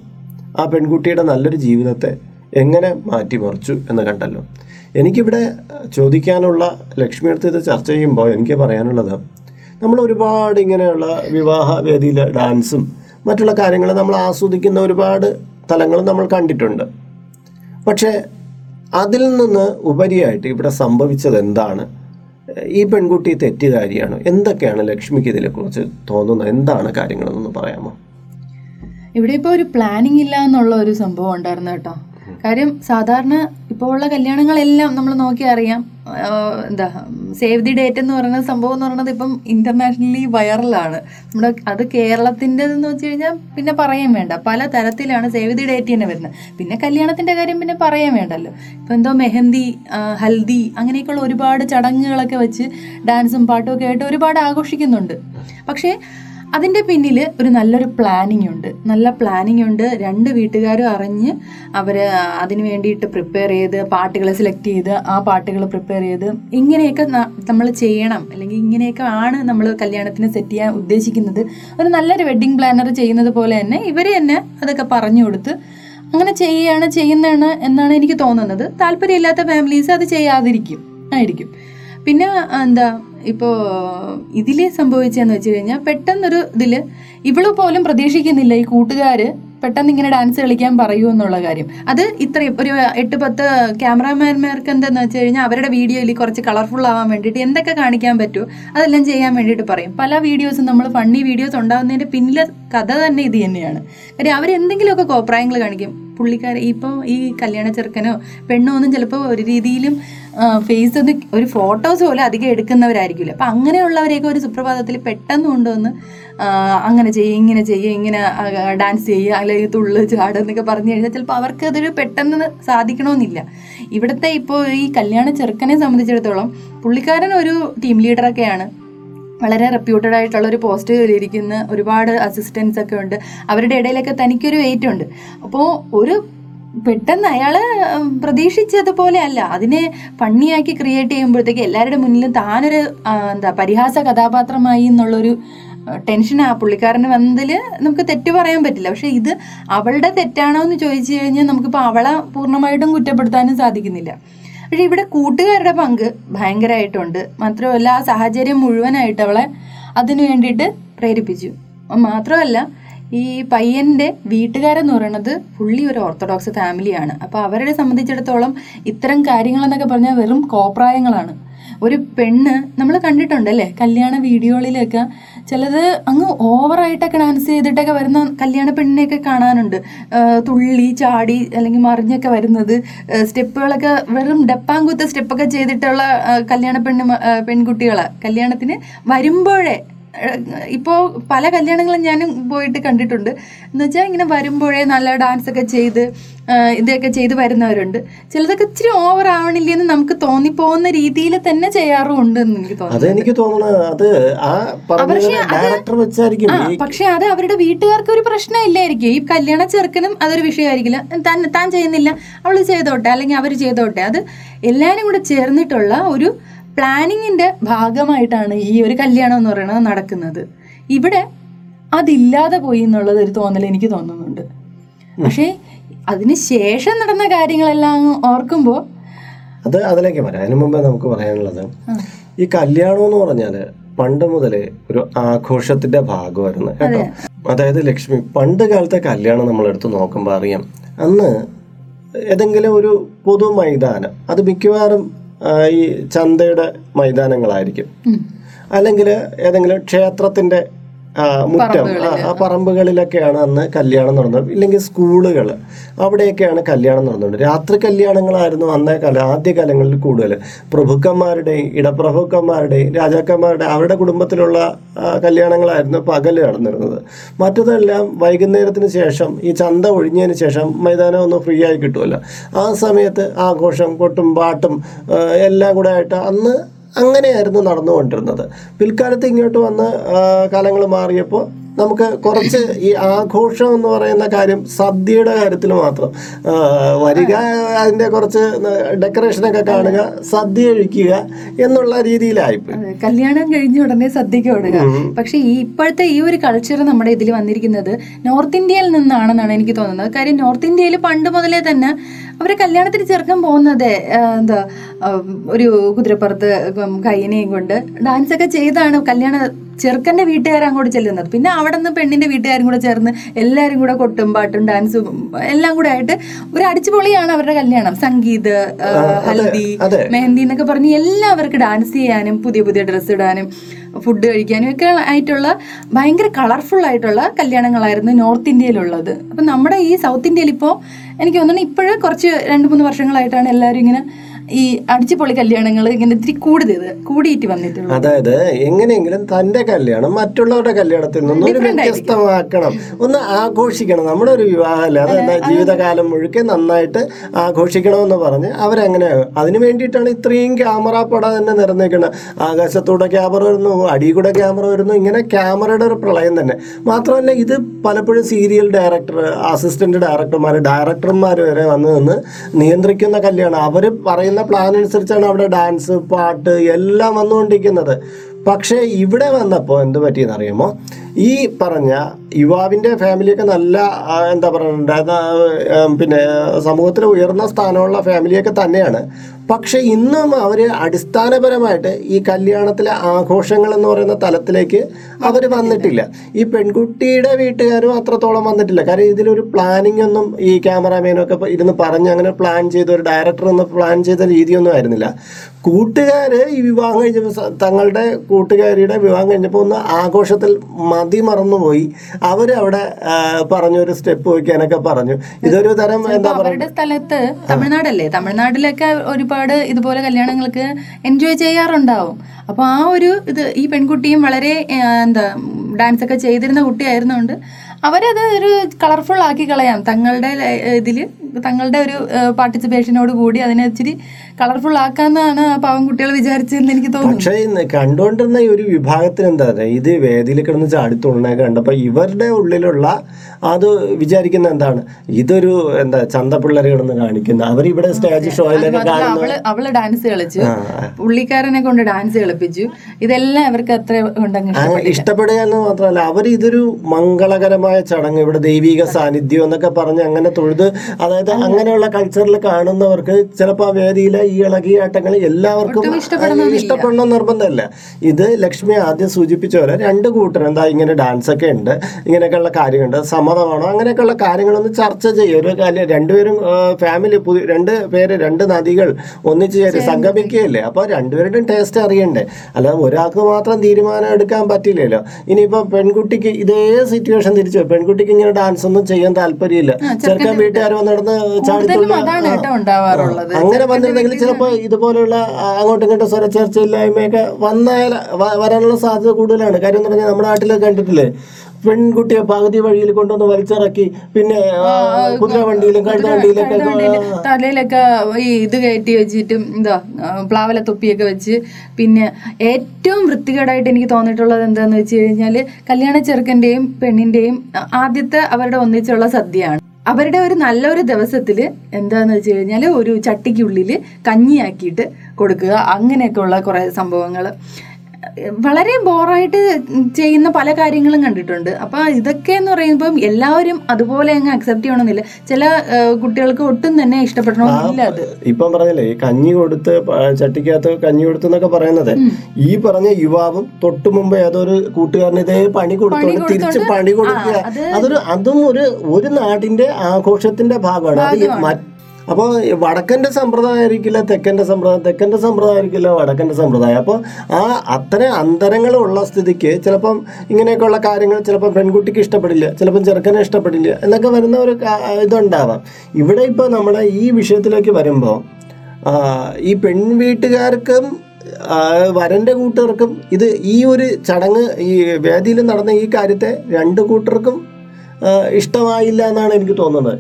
ആ പെൺകുട്ടിയുടെ നല്ലൊരു ജീവിതത്തെ എങ്ങനെ മാറ്റിമറിച്ചു എന്ന് കണ്ടല്ലോ. എനിക്കിവിടെ ചോദിക്കാനുള്ള ലക്ഷ്മി അടുത്ത് ഇത് ചർച്ച ചെയ്യുമ്പോൾ എനിക്ക് പറയാനുള്ളത് നമ്മൾ ഒരുപാട് ഇങ്ങനെയുള്ള വിവാഹ വേദിയിൽ ഡാൻസും മറ്റുള്ള കാര്യങ്ങൾ നമ്മൾ ആസ്വദിക്കുന്ന ഒരുപാട് തലങ്ങൾ നമ്മൾ കണ്ടിട്ടുണ്ട്. പക്ഷേ അതിൽ നിന്ന് ഉപരിയായിട്ട് ഇവിടെ സംഭവിച്ചത് എന്താണ്? ഈ പെൺകുട്ടി തെറ്റുകാരിയാണ് എന്തൊക്കെയാണ് ലക്ഷ്മിക്ക് ഇതിനെക്കുറിച്ച് തോന്നുന്നത്? എന്താണ് കാര്യങ്ങളെന്നൊന്ന് പറയാമോ? ഇവിടെ ഇപ്പോൾ ഒരു പ്ലാനിങ് ഇല്ല എന്നുള്ള ഒരു സംഭവം ഉണ്ടായിരുന്നു കേട്ടോ. കാര്യം സാധാരണ ഇപ്പോൾ ഉള്ള കല്യാണങ്ങളെല്ലാം നമ്മൾ നോക്കി അറിയാം. എന്താ സേവ് ദി ഡേറ്റ് എന്ന് പറയുന്ന സംഭവം എന്ന് പറയുന്നത് ഇപ്പം ഇന്റർനാഷണലി വൈറലാണ് നമ്മുടെ അത് കേരളത്തിന്റെതെന്ന് വെച്ച് കഴിഞ്ഞാൽ പിന്നെ പറയാൻ വേണ്ട. പല തരത്തിലാണ് സേവ് ദി ഡേറ്റ് തന്നെ വരുന്നത്. പിന്നെ കല്യാണത്തിന്റെ കാര്യം പിന്നെ പറയാൻ വേണ്ടല്ലോ. ഇപ്പം എന്തോ മെഹന്തി ഹൽദി അങ്ങനെയൊക്കെയുള്ള ഒരുപാട് ചടങ്ങുകളൊക്കെ വെച്ച് ഡാൻസും പാട്ടും ഒക്കെ ആയിട്ട് ഒരുപാട് ആഘോഷിക്കുന്നുണ്ട്. പക്ഷേ അതിന്റെ പിന്നിൽ ഒരു നല്ലൊരു പ്ലാനിങ് ഉണ്ട്. നല്ല പ്ലാനിങ് ഉണ്ട്. രണ്ട് വീട്ടുകാരും അറിഞ്ഞ് അവർ അതിന് വേണ്ടിയിട്ട് പ്രിപ്പയർ ചെയ്ത് പാട്ടുകൾ സെലക്ട് ചെയ്ത് ആ പാട്ടുകൾ പ്രിപ്പയർ ചെയ്ത് ഇങ്ങനെയൊക്കെ നമ്മൾ ചെയ്യണം. അല്ലെങ്കിൽ ഇങ്ങനെയൊക്കെ ആണ് നമ്മൾ കല്യാണത്തിന് സെറ്റ് ചെയ്യാൻ ഉദ്ദേശിക്കുന്നത്. ഒരു നല്ലൊരു വെഡ്ഡിങ് പ്ലാനർ ചെയ്യുന്നത് പോലെ തന്നെ ഇവർ തന്നെ അതൊക്കെ പറഞ്ഞു കൊടുത്ത് അങ്ങനെ ചെയ്യുകയാണ് ചെയ്യുന്നതാണ് എന്നാണ് എനിക്ക് തോന്നുന്നത്. താല്പര്യമില്ലാത്ത ഫാമിലീസ് അത് ചെയ്യാതിരിക്കും. ആയിരിക്കും. പിന്നെ എന്താ ഇപ്പോൾ ഇതിൽ സംഭവിച്ചതെന്ന് വെച്ച് കഴിഞ്ഞാൽ പെട്ടെന്നൊരു ഇതിൽ ഇവൾ പോലും പ്രതീക്ഷിക്കുന്നില്ല ഈ കൂട്ടുകാർ പെട്ടെന്ന് ഇങ്ങനെ ഡാൻസ് കളിക്കാൻ പറയൂ എന്നുള്ള കാര്യം. അത് ഇത്രയും ഒരു എട്ട് പത്ത് ക്യാമറാമാൻമാർക്ക് എന്താന്ന് വെച്ച് കഴിഞ്ഞാൽ അവരുടെ വീഡിയോയിൽ കുറച്ച് കളർഫുൾ ആവാൻ വേണ്ടിയിട്ട് എന്തൊക്കെ കാണിക്കാൻ പറ്റുമോ അതെല്ലാം ചെയ്യാൻ വേണ്ടിയിട്ട് പറയും. പല വീഡിയോസും നമ്മൾ ഫണ്ണി വീഡിയോസ് ഉണ്ടാകുന്നതിന്റെ പിന്നിലെ കഥ തന്നെ ഇത് തന്നെയാണ്. കാര്യം അവരെന്തെങ്കിലുമൊക്കെ കോപ്രായങ്ങൾ കാണിക്കും. പുള്ളിക്കാർ ഇപ്പോൾ ഈ കല്യാണ ചെറുക്കനോ പെണ്ണോ ഒന്നും ചിലപ്പോൾ ഒരു രീതിയിലും ഫേസ് ഒന്ന് ഒരു ഫോട്ടോസ് പോലും അധികം എടുക്കുന്നവരായിരിക്കില്ല. അപ്പം അങ്ങനെയുള്ളവരെയൊക്കെ ഒരു സുപ്രഭാതത്തിൽ പെട്ടെന്ന് കൊണ്ടുവന്ന് അങ്ങനെ ചെയ്യുക ഇങ്ങനെ ചെയ്യുക ഇങ്ങനെ ഡാൻസ് ചെയ്യുക അല്ലെങ്കിൽ തുള്ളു ചാടുക എന്നൊക്കെ പറഞ്ഞു കഴിഞ്ഞാൽ ചിലപ്പോൾ അവർക്ക് അതൊരു പെട്ടെന്ന് സാധിക്കണമെന്നില്ല. ഇവിടുത്തെ ഇപ്പോൾ ഈ കല്യാണ ചെറുക്കനെ സംബന്ധിച്ചിടത്തോളം പുള്ളിക്കാരൻ ഒരു ടീം ലീഡറൊക്കെയാണ് വളരെ റെപ്യൂട്ടഡ് ആയിട്ടുള്ള ഒരു പോസ്റ്റ് ഇരിക്കുന്ന ഒരുപാട് അസിസ്റ്റൻസ് ഒക്കെ ഉണ്ട്. അവരുടെ ഇടയിലൊക്കെ തനിക്കൊരു വെയിറ്റ് ഉണ്ട്. അപ്പോൾ ഒരു പെട്ടെന്ന് അയാൾ പ്രതീക്ഷിച്ചതുപോലെ അല്ല. അതിനെ ഫണ്ണിയാക്കി ക്രിയേറ്റ് ചെയ്യുമ്പോഴത്തേക്ക് എല്ലാവരുടെ മുന്നിലും താനൊരു എന്താ പരിഹാസ കഥാപാത്രമായി എന്നുള്ളൊരു ടെൻഷൻ ആ പുള്ളിക്കാരന് വന്നതിൽ നമുക്ക് തെറ്റ് പറയാൻ പറ്റില്ല. പക്ഷെ ഇത് അവളുടെ തെറ്റാണോ എന്ന് ചോദിച്ചു കഴിഞ്ഞാൽ നമുക്കിപ്പോൾ അവളെ പൂർണമായിട്ടും കുറ്റപ്പെടുത്താനും സാധിക്കുന്നില്ല. പക്ഷെ ഇവിടെ കൂട്ടുകാരുടെ പങ്ക് ഭയങ്കരമായിട്ടുണ്ട് മാത്രമല്ല ആ സാഹചര്യം മുഴുവനായിട്ട് അവളെ അതിനു വേണ്ടിയിട്ട് പ്രേരിപ്പിച്ചു. മാത്രമല്ല ഈ പയ്യന്റെ വീട്ടുകാരെന്ന് പറയുന്നത് ഫുള്ളി ഒരു ഓർത്തഡോക്സ് ഫാമിലിയാണ്. അപ്പോൾ അവരെ സംബന്ധിച്ചിടത്തോളം ഇത്തരം കാര്യങ്ങളെന്നൊക്കെ പറഞ്ഞാൽ വെറും കോപ്രായങ്ങളാണ്. ഒരു പെണ്ണ് നമ്മൾ കണ്ടിട്ടുണ്ടല്ലേ? കല്യാണ വീഡിയോകളിലൊക്കെ ചിലത് അങ്ങ് ഓവറായിട്ടൊക്കെ ഡാൻസ് ചെയ്തിട്ടൊക്കെ വരുന്ന കല്യാണ പെണ്ണിനെയൊക്കെ കാണാനുണ്ട്. തുള്ളി ചാടി അല്ലെങ്കിൽ മറിഞ്ഞൊക്കെ വരുന്നത്. സ്റ്റെപ്പുകളൊക്കെ വെറും ഡപ്പാങ്കുത്ത സ്റ്റെപ്പൊക്കെ ചെയ്തിട്ടുള്ള കല്യാണ പെണ്ണ് പെൺകുട്ടികളെ കല്യാണത്തിന് വരുമ്പോഴേ ഇപ്പോൾ പല കല്യാണങ്ങളും ഞാനും പോയിട്ട് കണ്ടിട്ടുണ്ട്. എന്ന് വെച്ചാൽ ഇങ്ങനെ വരുമ്പോഴേ നല്ല ഡാൻസ് ഒക്കെ ചെയ്ത് ഇതൊക്കെ ചെയ്ത് വരുന്നവരുണ്ട്. ചിലതൊക്കെ ഇച്ചിരി ഓവർ ആവണില്ലെന്ന് നമുക്ക് തോന്നിപ്പോകുന്ന രീതിയിൽ തന്നെ ചെയ്യാറുമുണ്ട് എന്ന് എനിക്ക് തോന്നുന്നു പക്ഷെ അത് അവരുടെ വീട്ടുകാർക്ക് ഒരു പ്രശ്നമില്ലായിരിക്കും ഈ കല്യാണ ചെറുക്കനും അതൊരു വിഷയമായിരിക്കില്ല. താൻ താൻ ചെയ്യുന്നില്ല. അവൾ ചെയ്തോട്ടെ അല്ലെങ്കിൽ അവർ ചെയ്തോട്ടെ. അത് എല്ലാവരും കൂടെ ചേർന്നിട്ടുള്ള ഒരു പ്ലാനിങ്ങിന്റെ ഭാഗമായിട്ടാണ് ഈ ഒരു കല്യാണം എന്ന് പറയുന്നത് നടക്കുന്നത്. ഇവിടെ അതില്ലാതെ പോയി എന്നുള്ളത് ഒരു തോന്നൽ എനിക്ക് തോന്നുന്നുണ്ട്. പക്ഷേ അതിന് ശേഷം നടന്ന കാര്യങ്ങളെല്ലാം ഓർക്കുമ്പോൾ അത് അതിലേക്ക് വരാം. അതിനു മുമ്പേ നമുക്ക് പറയാനുള്ളത് ഈ കല്യാണം എന്ന് പറഞ്ഞാൽ പണ്ട് മുതലേ ഒരു ആഘോഷത്തിന്റെ ഭാഗമായിരുന്നു കേട്ടോ. അതായത് ലക്ഷ്മി പണ്ട് കാലത്തെ കല്യാണം നമ്മൾ എടുത്ത് നോക്കുമ്പോൾ അറിയാം. അന്ന് ഏതെങ്കിലും ഒരു പൊതു മൈതാനം അത് മിക്കവാറും ഈ ചന്തയുടെ മൈതാനങ്ങളായിരിക്കും. അല്ലെങ്കിൽ ഏതെങ്കിലും ക്ഷേത്രത്തിന്റെ ആ, മുറ്റം. ആ, പറമ്പുകളിലൊക്കെയാണ് അന്ന് കല്യാണം നടന്നത്. ഇല്ലെങ്കിൽ സ്കൂളുകൾ അവിടെയൊക്കെയാണ് കല്യാണം നടന്നത്. രാത്രി കല്യാണങ്ങളായിരുന്നു അന്നേ കാല ആദ്യ കാലങ്ങളിൽ കൂടുതൽ പ്രഭുക്കന്മാരുടെയും ഇടപ്രഭുക്കന്മാരുടെയും രാജാക്കന്മാരുടെ അവരുടെ കുടുംബത്തിലുള്ള കല്യാണങ്ങളായിരുന്നു പകൽ നടന്നിരുന്നത്. മറ്റതെല്ലാം വൈകുന്നേരത്തിന് ശേഷം ഈ ചന്ത ഒഴിഞ്ഞതിന് ശേഷം മൈതാനം ഒന്നും ഫ്രീ ആയി കിട്ടുമല്ലോ ആ സമയത്ത് ആഘോഷം കൊട്ടും പാട്ടും എല്ലാം കൂടെ ആയിട്ട് അന്ന് അങ്ങനെയായിരുന്നു നടന്നുകൊണ്ടിരുന്നത്. പിൽക്കാലത്ത് ഇങ്ങോട്ട് വന്ന് കാലങ്ങൾ മാറിയപ്പോൾ നമുക്ക് കുറച്ച് ഈ ആഘോഷം എന്ന് പറയുന്ന കാര്യം സദ്യയുടെ കാര്യത്തിൽ മാത്രം. വരിക അതിന്റെ കുറച്ച് ഡെക്കറേഷനൊക്കെ കാണുക സദ്യ കഴിക്കുക എന്നുള്ള രീതിയിലായിപ്പോയി. കല്യാണം കഴിഞ്ഞ ഉടനെ സദ്യക്ക് ഓടുക പക്ഷെ ഈ ഇപ്പോഴത്തെ ഈ ഒരു കൾച്ചർ നമ്മുടെ ഇതിൽ വന്നിരിക്കുന്നത് നോർത്ത് ഇന്ത്യയിൽ നിന്നാണെന്നാണ് എനിക്ക് തോന്നുന്നത്. കാര്യം നോർത്ത് ഇന്ത്യയിൽ പണ്ട് മുതലേ തന്നെ അവർ കല്യാണത്തിന് ചെറുക്കം പോകുന്നത് എന്താ ഒരു കുതിരപ്പുറത്ത് കൈനെയും കൊണ്ട് ഡാൻസ് ഒക്കെ ചെയ്താണ് കല്യാണ ചെറുക്കന്റെ വീട്ടുകാരും അങ്ങോട്ട് ചെല്ലുന്നത്. പിന്നെ അവിടെ നിന്ന് പെണ്ണിന്റെ വീട്ടുകാരും കൂടെ ചേർന്ന് എല്ലാവരും കൂടെ കൊട്ടും പാട്ടും ഡാൻസും എല്ലാം കൂടെ ആയിട്ട് ഒരു അടിച്ചുപൊളിയാണ് അവരുടെ കല്യാണം. സംഗീത് ഹൽദി. മെഹന്തി എന്നൊക്കെ പറഞ്ഞ് എല്ലാവർക്കും ഡാൻസ് ചെയ്യാനും പുതിയ പുതിയ ഡ്രസ്സ് ഇടാനും ഫുഡ് കഴിക്കാനും ഒക്കെ ആയിട്ടുള്ള ഭയങ്കര കളർഫുൾ ആയിട്ടുള്ള കല്യാണങ്ങളായിരുന്നു നോർത്ത് ഇന്ത്യയിലുള്ളത് അപ്പം നമ്മുടെ ഈ സൗത്ത് ഇന്ത്യയിൽ ഇപ്പോൾ എനിക്ക് തോന്നുന്നു ഇപ്പോഴും കുറച്ച് രണ്ട് മൂന്ന് വർഷങ്ങളായിട്ടാണ് എല്ലാവരും ഇങ്ങനെ ഈ അടിച്ചുപൊളി കല്യാണങ്ങൾ ഇങ്ങനെ ഇത്തിരി കൂടുതൽ കൂടിയിട്ട് വന്നിട്ടുള്ളൂ. അതായത് എങ്ങനെയെങ്കിലും തന്റെ കല്യാണം മറ്റുള്ളവരുടെ കല്യാണത്തിൽ നിന്നും ഒരു വ്യത്യസ്തമാക്കണം. ഒന്ന് ആഘോഷിക്കണം. നമ്മുടെ ഒരു വിവാഹമല്ല? അതെന്താ ജീവിതകാലം മുഴുക്കെ നന്നായിട്ട് ആഘോഷിക്കണമെന്ന് പറഞ്ഞ് അവരങ്ങനെ അതിനു വേണ്ടിയിട്ടാണ് ഇത്രയും ക്യാമറ പട തന്നെ നിറഞ്ഞേക്കുന്നത് ആകാശത്തൂടെ ക്യാമറ വരുന്നു അടിയിൽ കൂടെ ക്യാമറ വരുന്നു ഇങ്ങനെ ക്യാമറയുടെ ഒരു പ്രളയം തന്നെ. മാത്രമല്ല ഇത് പലപ്പോഴും സീരിയൽ ഡയറക്ടർ അസിസ്റ്റന്റ് ഡയറക്ടർമാർ ഡയറക്ടർമാർ വരെ വന്ന് നിന്ന് നിയന്ത്രിക്കുന്ന കല്യാണം. അവർ പറയുന്ന പ്ലാൻ അനുസരിച്ചാണ് അവിടെ ഡാൻസ് പാട്ട് എല്ലാം വന്നുകൊണ്ടിരിക്കുന്നത്. പക്ഷേ ഇവിടെ വന്നപ്പോൾ എന്ത് പറ്റിയെന്ന് അറിയുമോ? ഈ പറഞ്ഞ യുവാവിന്റെ ഫാമിലിയൊക്കെ നല്ല എന്താ പറയുക പിന്നെ സമൂഹത്തിൽ ഉയർന്ന സ്ഥാനമുള്ള ഫാമിലിയൊക്കെ തന്നെയാണ്. പക്ഷെ ഇന്നും അവർ അടിസ്ഥാനപരമായിട്ട് ഈ കല്യാണത്തിലെ ആഘോഷങ്ങൾ എന്ന് പറയുന്ന തലത്തിലേക്ക് അവർ വന്നിട്ടില്ല. ഈ പെൺകുട്ടിയുടെ വീട്ടുകാരും അത്രത്തോളം വന്നിട്ടില്ല. കാരണം ഇതിലൊരു പ്ലാനിംഗ് ഒന്നും ഈ ക്യാമറാമാനൊക്കെ ഇരുന്ന് പറഞ്ഞ് അങ്ങനെ പ്ലാൻ ചെയ്ത ഒരു ഡയറക്ടർ ഒന്ന് പ്ലാൻ ചെയ്ത രീതിയൊന്നും ആയിരുന്നില്ല. കൂട്ടുകാർ ഈ വിവാഹം കഴിഞ്ഞപ്പോൾ തങ്ങളുടെ കൂട്ടുകാരിയുടെ വിവാഹം കഴിഞ്ഞപ്പോൾ ഒന്ന് ആഘോഷത്തിൽ മതി മറന്നുപോയി. അവരവിടെ പറഞ്ഞു പറഞ്ഞൊരു സ്റ്റെപ്പ് വയ്ക്കാനൊക്കെ പറഞ്ഞു. ഇതൊരു തരം എന്താ പറയുക സ്ഥലത്ത് തമിഴ്നാടല്ലേ? തമിഴ്നാട്ടിലൊക്കെ ഒരുപാട് ഇതുപോലെ കല്യാണങ്ങൾക്ക് എൻജോയ് ചെയ്യാറുണ്ടാവും. അപ്പോൾ ആ ഒരു ഇത് ഈ പെൺകുട്ടിയും വളരെ എന്താ ഡാൻസ് ഒക്കെ ചെയ്തിരുന്ന കുട്ടിയായിരുന്നുകൊണ്ട് അവരത് ഒരു കളർഫുൾ ആക്കി കളയാം. തങ്ങളുടെ ഇതിൽ തങ്ങളുടെ ഒരു പാർട്ടിസിപ്പേഷനോട് കൂടി അതിനെ ഇച്ചിരി കളർഫുൾ ആക്കാന്നാണ് ആ പാവം കുട്ടികൾ വിചാരിച്ചതെന്ന് എനിക്ക് തോന്നുന്നു. പക്ഷേ കണ്ടുകൊണ്ടിരുന്ന ഈ ഒരു വിഭാഗത്തിന് എന്താ പറയുക ഇത് വേദിയിൽ കിടന്ന് ചാടിത്തുള്ളനൊക്കെ കണ്ടപ്പോൾ ഇവരുടെ ഉള്ളിലുള്ള അത് വിചാരിക്കുന്ന എന്താണ്? ഇതൊരു എന്താ ചന്തപ്പിള്ളേർ കിടന്ന് കാണിക്കുന്ന അവരിവിടെ സ്റ്റേജ് ഷോയിലൊക്കെ അവൾ അവൾ ഡാൻസ് കളിച്ചു. പുള്ളിക്കാരനെ കൊണ്ട് ഡാൻസ് കളിപ്പിച്ചു. ഇതെല്ലാം അവർക്ക് അത്ര ഇഷ്ടപ്പെടുക എന്ന് മാത്രമല്ല അവർ ഇതൊരു മംഗളകരമായ ചടങ്ങ്. ഇവിടെ ദൈവിക സാന്നിധ്യം എന്നൊക്കെ പറഞ്ഞ് അങ്ങനെ തൊഴുത് അതായത് അങ്ങനെയുള്ള കൾച്ചറിൽ കാണുന്നവർക്ക് ചിലപ്പോൾ ആ വേദിയിലെ ഈ ഇളകിയ ആട്ടങ്ങൾ എല്ലാവർക്കും ഇഷ്ടപ്പെടണം നിർബന്ധമല്ല. ഇത് ലക്ഷ്മി ആദ്യം സൂചിപ്പിച്ച പോലെ രണ്ട് കൂട്ടർ എന്താ ഇങ്ങനെ ഡാൻസ് ഒക്കെ ഉണ്ട് ഇങ്ങനെയൊക്കെയുള്ള കാര്യമുണ്ട് സമ്മതമാണോ അങ്ങനെയൊക്കെയുള്ള കാര്യങ്ങളൊന്ന് ചർച്ച ചെയ്യും. ഒരു കാര്യം രണ്ടുപേരും ഫാമിലി പുതിയ രണ്ട് പേര് രണ്ട് നദികൾ ഒന്നിച്ച് ചേരും സംഗമിക്കുകയല്ലേ? അപ്പോൾ രണ്ടുപേരുടെയും ടേസ്റ്റ് അറിയണ്ടേ? അല്ലാതെ ഒരാൾക്ക് മാത്രം തീരുമാനം എടുക്കാൻ പറ്റില്ലല്ലോ. ഇനിയിപ്പോൾ പെൺകുട്ടിക്ക് ഇതേ സിറ്റുവേഷൻ തിരിച്ചു. പെൺകുട്ടിക്ക് ഇങ്ങനെ ഡാൻസ് ഒന്നും ചെയ്യാൻ താല്പര്യമില്ല. ചെറുക്കൻ വീട്ടുകാർ വന്നിടന്ന് അങ്ങനെ വന്നിരുന്നെങ്കിൽ ചിലപ്പോൾ ഇതുപോലെയുള്ള അങ്ങോട്ടും ഇങ്ങോട്ടും സ്വരച്ചേർച്ചയില്ലായ്മയൊക്കെ വന്നാൽ വരാനുള്ള സാധ്യത കൂടുതലാണ്. കാര്യം എന്ന് പറഞ്ഞാൽ നമ്മുടെ നാട്ടിലൊക്കെ കണ്ടിട്ടില്ലേ? പെൺകുട്ടിയെ പകുതി വഴിയിൽ കൊണ്ടുവന്ന് വലിച്ചിറക്കി പിന്നെ കുതിരവണ്ടിയിലും കുതിര വണ്ടിയിലും കഴുത വണ്ടിയിലൊക്കെ തലയിലൊക്കെ ഈ ഇത് കയറ്റി വെച്ചിട്ടും എന്താ പ്ലാവല തൊപ്പിയൊക്കെ വെച്ച്. പിന്നെ ഏറ്റവും വൃത്തികേടായിട്ട് എനിക്ക് തോന്നിയിട്ടുള്ളത് എന്താന്ന് വെച്ച് കഴിഞ്ഞാൽ കല്യാണ ചെറുക്കന്റെയും പെണ്ണിന്റെയും ആദ്യത്തെ അവരുടെ ഒന്നിച്ചുള്ള സദ്യയാണ്. അവരുടെ ഒരു നല്ലൊരു ദിവസത്തിൽ എന്താന്ന് വെച്ച് കഴിഞ്ഞാൽ ഒരു ചട്ടിക്കുള്ളിൽ കഞ്ഞിയാക്കിയിട്ട് കൊടുക്കുക. അങ്ങനെയൊക്കെ കുറേ കുറെ സംഭവങ്ങൾ വളരെ ബോറായിട്ട് ചെയ്യുന്ന പല കാര്യങ്ങളും കണ്ടിട്ടുണ്ട്. അപ്പൊ ഇതൊക്കെ എന്ന് പറയുമ്പോൾ എല്ലാവരും അതുപോലെ അങ്ങ് അക്സെപ്റ്റ് ചെയ്യണമെന്നില്ല. ചില കുട്ടികൾക്ക് ഒട്ടും തന്നെ ഇഷ്ടപ്പെടണമെന്നില്ല അത്. ഇപ്പം പറഞ്ഞില്ലേ ഈ കഞ്ഞി കൊടുത്ത് ചട്ടിക്കകത്ത് കഞ്ഞി കൊടുത്തു എന്നൊക്കെ പറയുന്നത് ഈ പറഞ്ഞ യുവാവും തൊട്ടു മുമ്പ് ഏതൊരു കൂട്ടുകാരന് ഇതേ പണി കൊടുത്തോണ്ട് തിരിച്ച് പണി കൊടുക്കുക. അതൊരു അതും ഒരു ഒരു നാടിന്റെ ആഘോഷത്തിന്റെ ഭാഗമാണ്. അത് മറ്റ് അപ്പോൾ വടക്കന്റെ സമ്പ്രദായം ആയിരിക്കില്ല തെക്കന്റെ സമ്പ്രദായം തെക്കന്റെ സമ്പ്രദായം ആയിരിക്കില്ല വടക്കന്റെ സമ്പ്രദായം. അപ്പോൾ ആ അത്തരം അന്തരങ്ങളുള്ള സ്ഥിതിക്ക് ചിലപ്പം ഇങ്ങനെയൊക്കെയുള്ള കാര്യങ്ങൾ ചിലപ്പം പെൺകുട്ടിക്ക് ഇഷ്ടപ്പെടില്ല ചിലപ്പം ചെറുക്കനെ ഇഷ്ടപ്പെടില്ല എന്നൊക്കെ വരുന്ന ഒരു ഇതുണ്ടാവാം. ഇവിടെ ഇപ്പോൾ നമ്മുടെ ഈ വിഷയത്തിലേക്ക് വരുമ്പോൾ ഈ പെൺവീട്ടുകാർക്കും വരന്റെ കൂട്ടുകാർക്കും ഇത് ഈ ഒരു ചടങ്ങ് ഈ വേദിയിൽ നടന്ന ഈ കാര്യത്തെ രണ്ട് കൂട്ടർക്കും ഇഷ്ടമായില്ല എന്നാണ് എനിക്ക് തോന്നുന്നത്.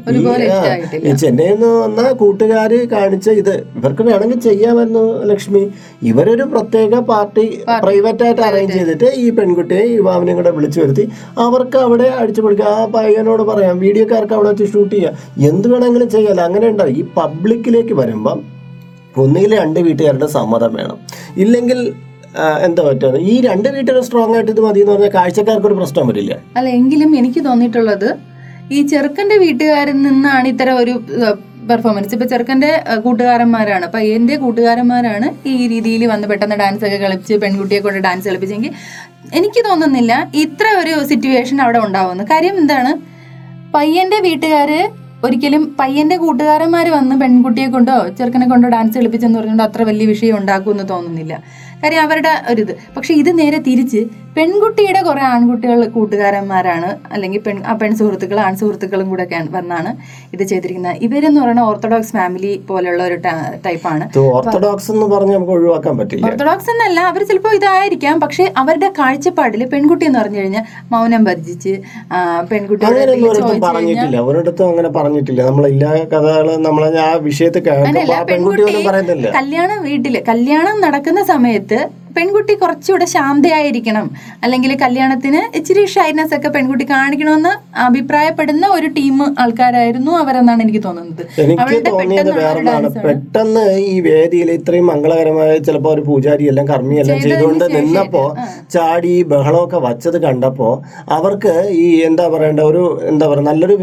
ഈ, ചെന്നൈയിൽ നിന്ന് വന്ന കൂട്ടുകാർ കാണിച്ച ഇത് ഇവർക്ക് വേണമെങ്കിൽ ചെയ്യാമെന്നു ലക്ഷ്മി ഇവരൊരു പ്രത്യേക പാർട്ടി പ്രൈവറ്റ് ആയിട്ട് അറേഞ്ച് ചെയ്തിട്ട് ഈ പെൺകുട്ടിയെ യുവാവിനെ കൂടെ വിളിച്ചു വരുത്തി അവർക്ക് അവിടെ അടിച്ചു പൊളിക്കുക. ആ പയ്യനോട് പറയാം വീഡിയോക്കാർക്ക് അവിടെ വെച്ച് ഷൂട്ട് ചെയ്യാം. എന്ത് വേണമെങ്കിലും ചെയ്യാമല്ലോ അങ്ങനെ ഉണ്ടാവും ഈ പബ്ലിക്കിലേക്ക് വരുമ്പം ഒന്നുകിൽ രണ്ട് വീട്ടുകാരുടെ സമ്മതം വേണം. ഇല്ലെങ്കിൽ എന്താ പറ്റുന്നത് ഈ രണ്ട് വീട്ടുകാർ സ്ട്രോങ് ആയിട്ട് ഇത് മതി എന്ന് പറഞ്ഞാൽ കാഴ്ചക്കാർക്ക് ഒരു പ്രശ്നം വരില്ല. അല്ല എങ്കിലും എനിക്ക് തോന്നിയിട്ടുള്ളത് ഈ ചെറുക്കന്റെ വീട്ടുകാരിൽ നിന്നാണ് ഇത്തരം ഒരു പെർഫോമൻസ് ഇപ്പൊ ചെറുക്കന്റെ കൂട്ടുകാരന്മാരാണ്. അപ്പൊ എന്റെ കൂട്ടുകാരന്മാരാണ് ഈ രീതിയിൽ വന്ന് പെട്ടെന്ന് ഡാൻസ് ഒക്കെ കളിച്ച് പെൺകുട്ടിയെ കൊണ്ട് ഡാൻസ് കളിപ്പിച്ചെങ്കിൽ എനിക്ക് തോന്നുന്നില്ല ഇത്ര ഒരു സിറ്റുവേഷൻ അവിടെ ഉണ്ടാവുന്നു കാര്യം എന്താണ്? പയ്യന്റെ വീട്ടുകാര് ഒരിക്കലും പയ്യന്റെ കൂട്ടുകാരന്മാർ വന്ന് പെൺകുട്ടിയെ കൊണ്ടോ ചെറുക്കനെ കൊണ്ടോ ഡാൻസ് കളിപ്പിച്ചെന്ന് പറഞ്ഞുകൊണ്ട് അത്ര വലിയ വിഷയം ഉണ്ടാക്കുമെന്ന് തോന്നുന്നില്ല. കാര്യം അവരുടെ ഒരിത് പക്ഷെ ഇത് നേരെ തിരിച്ച് പെൺകുട്ടിയുടെ കുറെ ആൺകുട്ടികൾ കൂട്ടുകാരന്മാരാണ്. അല്ലെങ്കിൽ പെൺ ആ പെൺ സുഹൃത്തുക്കൾ ആൺ സുഹൃത്തുക്കളും കൂടെ ഒക്കെ വന്നാണ് ഇത് ചെയ്തിരിക്കുന്നത്. ഇവരെന്ന് പറയുന്ന ഓർത്തഡോക്സ് ഫാമിലി പോലെയുള്ള ഒരു ടൈപ്പാണ്. ആണ് ഓർത്തഡോക്സ് എന്ന് പറഞ്ഞ് നമുക്ക് ഒഴിവാക്കാൻ പറ്റില്ല. ഓർത്തഡോക്സ് എന്നല്ല അവർ ചിലപ്പോൾ ഇതായിരിക്കാം. പക്ഷെ അവരുടെ കാഴ്ചപ്പാടിൽ പെൺകുട്ടി എന്ന് പറഞ്ഞു കഴിഞ്ഞാൽ മൗനം ഭർജിച്ച് കഴിഞ്ഞാൽ പറഞ്ഞിട്ടില്ല. ഒരിടത്തും അങ്ങനെ പറഞ്ഞിട്ടില്ല. നമ്മളെല്ലാ കഥകൾ നമ്മളെ ആ വിഷയത്തിൽ കേൾക്കുമ്പോ അങ്ങനെയല്ല ആ പെൺകുട്ടി കല്യാണം വീട്ടിൽ കല്യാണം നടക്കുന്ന സമയത്ത് പെൺകുട്ടി കുറച്ചുകൂടെ ശാന്തയായിരിക്കണം. അല്ലെങ്കിൽ കല്യാണത്തിന് ഇച്ചിരി ഷൈനസ് ഒക്കെ പെൺകുട്ടി കാണിക്കണമെന്ന് അഭിപ്രായപ്പെടുന്ന ഒരു ടീം ആൾക്കാരായിരുന്നു അവരെന്നാണ് എനിക്ക് തോന്നുന്നത്. എനിക്ക് തോന്നിയത് വേറൊന്നാണ്. പെട്ടെന്ന് ഈ വേദിയിൽ ഇത്രയും മംഗളകരമായ ചിലപ്പോ ഒരു പൂജാരി എല്ലാം കർമ്മി എല്ലാം ചെയ്തുകൊണ്ട് നിന്നപ്പോ ചാടി ബഹളമൊക്കെ വച്ചത് കണ്ടപ്പോ അവർക്ക് ഈ എന്താ പറയണ്ട ഒരു എന്താ പറയുക നല്ലൊരു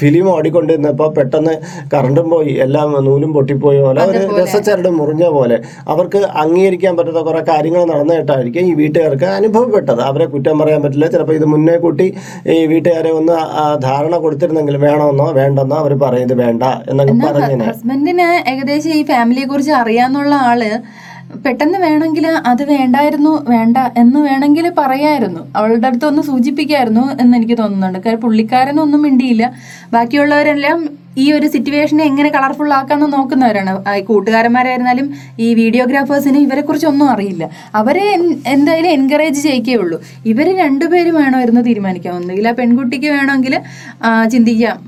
ഫിലിം ഓടിക്കൊണ്ടിരുന്നപ്പോ പെട്ടെന്ന് കറണ്ടും പോയി എല്ലാം നൂലും പൊട്ടിപ്പോയ പോലെ ഒരു രസച്ചരട് മുറിഞ്ഞ പോലെ. അവർക്ക് അംഗീകരിക്കാൻ പറ്റാത്ത കുറെ കാര്യങ്ങൾ നടന്നിട്ടായിരിക്കും ഈ വീട്ടുകാർക്ക് അനുഭവപ്പെട്ടത്. അവരെ കുറ്റം പറയാൻ പറ്റില്ല. ചിലപ്പോൾ ഇത് മുന്നേ കൂട്ടി ഈ വീട്ടുകാരെ ഒന്ന് ധാരണ കൊടുത്തിരുന്നെങ്കിൽ വേണമെന്നോ വേണ്ടെന്നോ അവർ പറയുന്നത് വേണ്ട എന്നൊക്കെ പറഞ്ഞു ഹസ്ബൻഡിന് ഏകദേശം ഈ ഫാമിലിയെ കുറിച്ച് അറിയാന്നുള്ള ആൾ പെട്ടെന്ന് വേണമെങ്കിൽ അത് വേണ്ടായിരുന്നു വേണ്ട എന്ന് വേണമെങ്കിൽ പറയായിരുന്നു. അവളുടെ അടുത്ത് ഒന്ന് സൂചിപ്പിക്കായിരുന്നു എന്ന് എനിക്ക് തോന്നുന്നുണ്ട്. കാര്യം പുള്ളിക്കാരനൊന്നും മിണ്ടിയില്ല. ബാക്കിയുള്ളവരെല്ലാം ഈ ഒരു സിറ്റുവേഷനെ എങ്ങനെ കളർഫുൾ ആക്കാമെന്ന് നോക്കുന്നവരാണ്. കൂട്ടുകാരന്മാരായിരുന്നാലും ഈ വീഡിയോഗ്രാഫേഴ്സിന് ഇവരെ കുറിച്ച് ഒന്നും അറിയില്ല. അവരെ എന്തായാലും എൻകറേജ് ചെയ്യിക്കേ ഉള്ളൂ. ഇവർ രണ്ടുപേരും എന്ന് തീരുമാനിക്കാം. ഒന്നുകിൽ ആ പെൺകുട്ടിക്ക് വേണമെങ്കിൽ ചിന്തിക്കാം.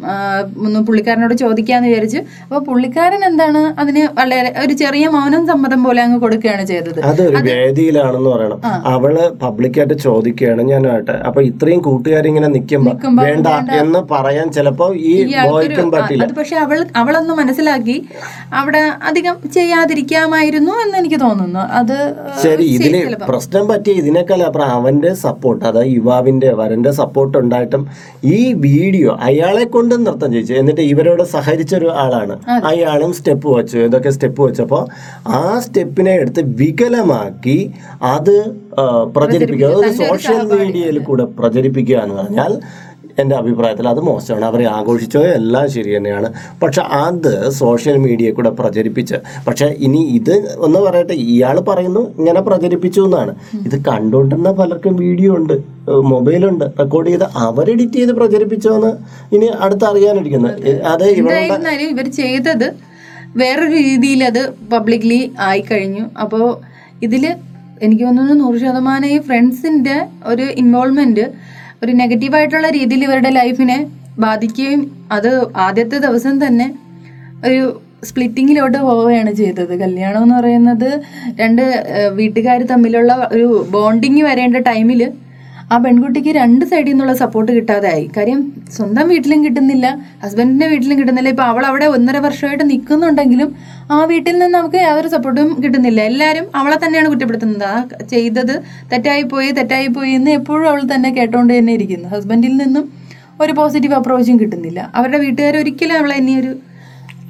ഒന്ന് പുള്ളിക്കാരനോട് ചോദിക്കാമെന്ന് വിചാരിച്ചു. അപ്പോൾ പുള്ളിക്കാരൻ എന്താണ് അതിന് വളരെ ഒരു ചെറിയ മൗനം സമ്മതം പോലെ അങ്ങ് കൊടുക്കുകയാണ് ചെയ്തത്. അതൊരു വേദിയിലാണെന്ന് പറയണം. അവൾ പബ്ലിക്കായിട്ട് ചോദിക്കുകയാണ് ഞാനായിട്ട് അപ്പൊ ഇത്രയും കൂട്ടുകാരിങ്ങനെ നിൽക്കുമ്പോൾ വേണ്ട എന്ന് പറയാൻ ചിലപ്പോ ഈ ബോയ്ക്കും പറ്റില്ല അത് പക്ഷെ അവൾ അവളൊന്ന് മനസ്സിലാക്കി അവിടെ അധികം ചെയ്യാതിരിക്കാമായിരുന്നു എന്ന് എനിക്ക് തോന്നുന്നു. അത് ശരി ഇതിന് പ്രശ്നം പറ്റിയ ഇതിനേക്കാൾ അപ്പുറം അവന്റെ സപ്പോർട്ട് അതായത് യുവാവിന്റെ വരന്റെ സപ്പോർട്ട് ഉണ്ടായിട്ടും ഈ വീഡിയോ അയാളെ കൊണ്ട് നൃത്തം ചെയ്യിച്ചു. എന്നിട്ട് ഇവരോട് സഹരിച്ച ഒരു ആളാണ് അയാളും സ്റ്റെപ്പ് വെച്ചു. ഇതൊക്കെ സ്റ്റെപ്പ് വെച്ചപ്പോൾ ആ സ്റ്റെപ്പിനെ എടുത്ത് വികലമാക്കി അത് പ്രചരിപ്പിക്കുക. സോഷ്യൽ മീഡിയയിൽ കൂടെ പ്രചരിപ്പിക്കുക എന്ന് പറഞ്ഞാൽ എന്റെ അഭിപ്രായത്തിൽ അത് മോശമാണ്. അവരെ ആഘോഷിച്ചോ എല്ലാം ശരി തന്നെയാണ്. പക്ഷെ അത് സോഷ്യൽ മീഡിയയിൽ കൂടെ പ്രചരിപ്പിച്ച് പക്ഷേ ഇനി ഇത് ഒന്ന് പറയട്ടെ ഇയാൾ പറയുന്നു ഇങ്ങനെ പ്രചരിപ്പിച്ചു എന്നാണ്. ഇത് കണ്ടുകൊണ്ടിരുന്ന പലർക്കും വീഡിയോ ഉണ്ട് മൊബൈലുണ്ട് റെക്കോർഡ് ചെയ്ത് അവർ എഡിറ്റ് ചെയ്ത് പ്രചരിപ്പിച്ചോന്ന് ഇനി അടുത്ത് അറിയാനിരിക്കുന്നു. അത് ഇവർ ചെയ്തത് വേറൊരു രീതിയിൽ അത് പബ്ലിക്ലി ആയിക്കഴിഞ്ഞു അപ്പോൾ ഇതിൽ എനിക്ക് തോന്നുന്നു നൂറ് ശതമാനം ഈ ഫ്രണ്ട്സിന്റെ ഒരു ഇൻവോൾവ്മെന്റ് ഒരു നെഗറ്റീവായിട്ടുള്ള രീതിയിൽ ഇവരുടെ ലൈഫിനെ ബാധിക്കുകയും അത് ആദ്യത്തെ ദിവസം തന്നെ ഒരു സ്പ്ലിറ്റിങ്ങിലോട്ട് പോവുകയാണ് ചെയ്തത്. കല്യാണം എന്ന് പറയുന്നത് രണ്ട് വീട്ടുകാർ തമ്മിലുള്ള ഒരു ബോണ്ടിങ് വരേണ്ട ടൈമിൽ ആ പെൺകുട്ടിക്ക് രണ്ട് സൈഡിൽ നിന്നുള്ള സപ്പോർട്ട് കിട്ടാതെ ആയി. കാര്യം സ്വന്തം വീട്ടിലും കിട്ടുന്നില്ല ഹസ്ബൻഡിന്റെ വീട്ടിലും കിട്ടുന്നില്ല. ഇപ്പൊ അവൾ അവിടെ ഒന്നര വർഷമായിട്ട് നിൽക്കുന്നുണ്ടെങ്കിലും ആ വീട്ടിൽ നിന്ന് നമുക്ക് യാതൊരു സപ്പോർട്ടും കിട്ടുന്നില്ല. എല്ലാവരും അവളെ തന്നെയാണ് കുറ്റപ്പെടുത്തുന്നത്. ആ ചെയ്തത് തെറ്റായി പോയി തെറ്റായി പോയി എന്ന് എപ്പോഴും അവൾ തന്നെ കേട്ടോണ്ട് തന്നെ ഇരിക്കുന്നു. ഹസ്ബൻഡിൽ നിന്നും ഒരു പോസിറ്റീവ് അപ്രോച്ചും കിട്ടുന്നില്ല. അവരുടെ വീട്ടുകാർ ഒരിക്കലും അവളെ ഇനി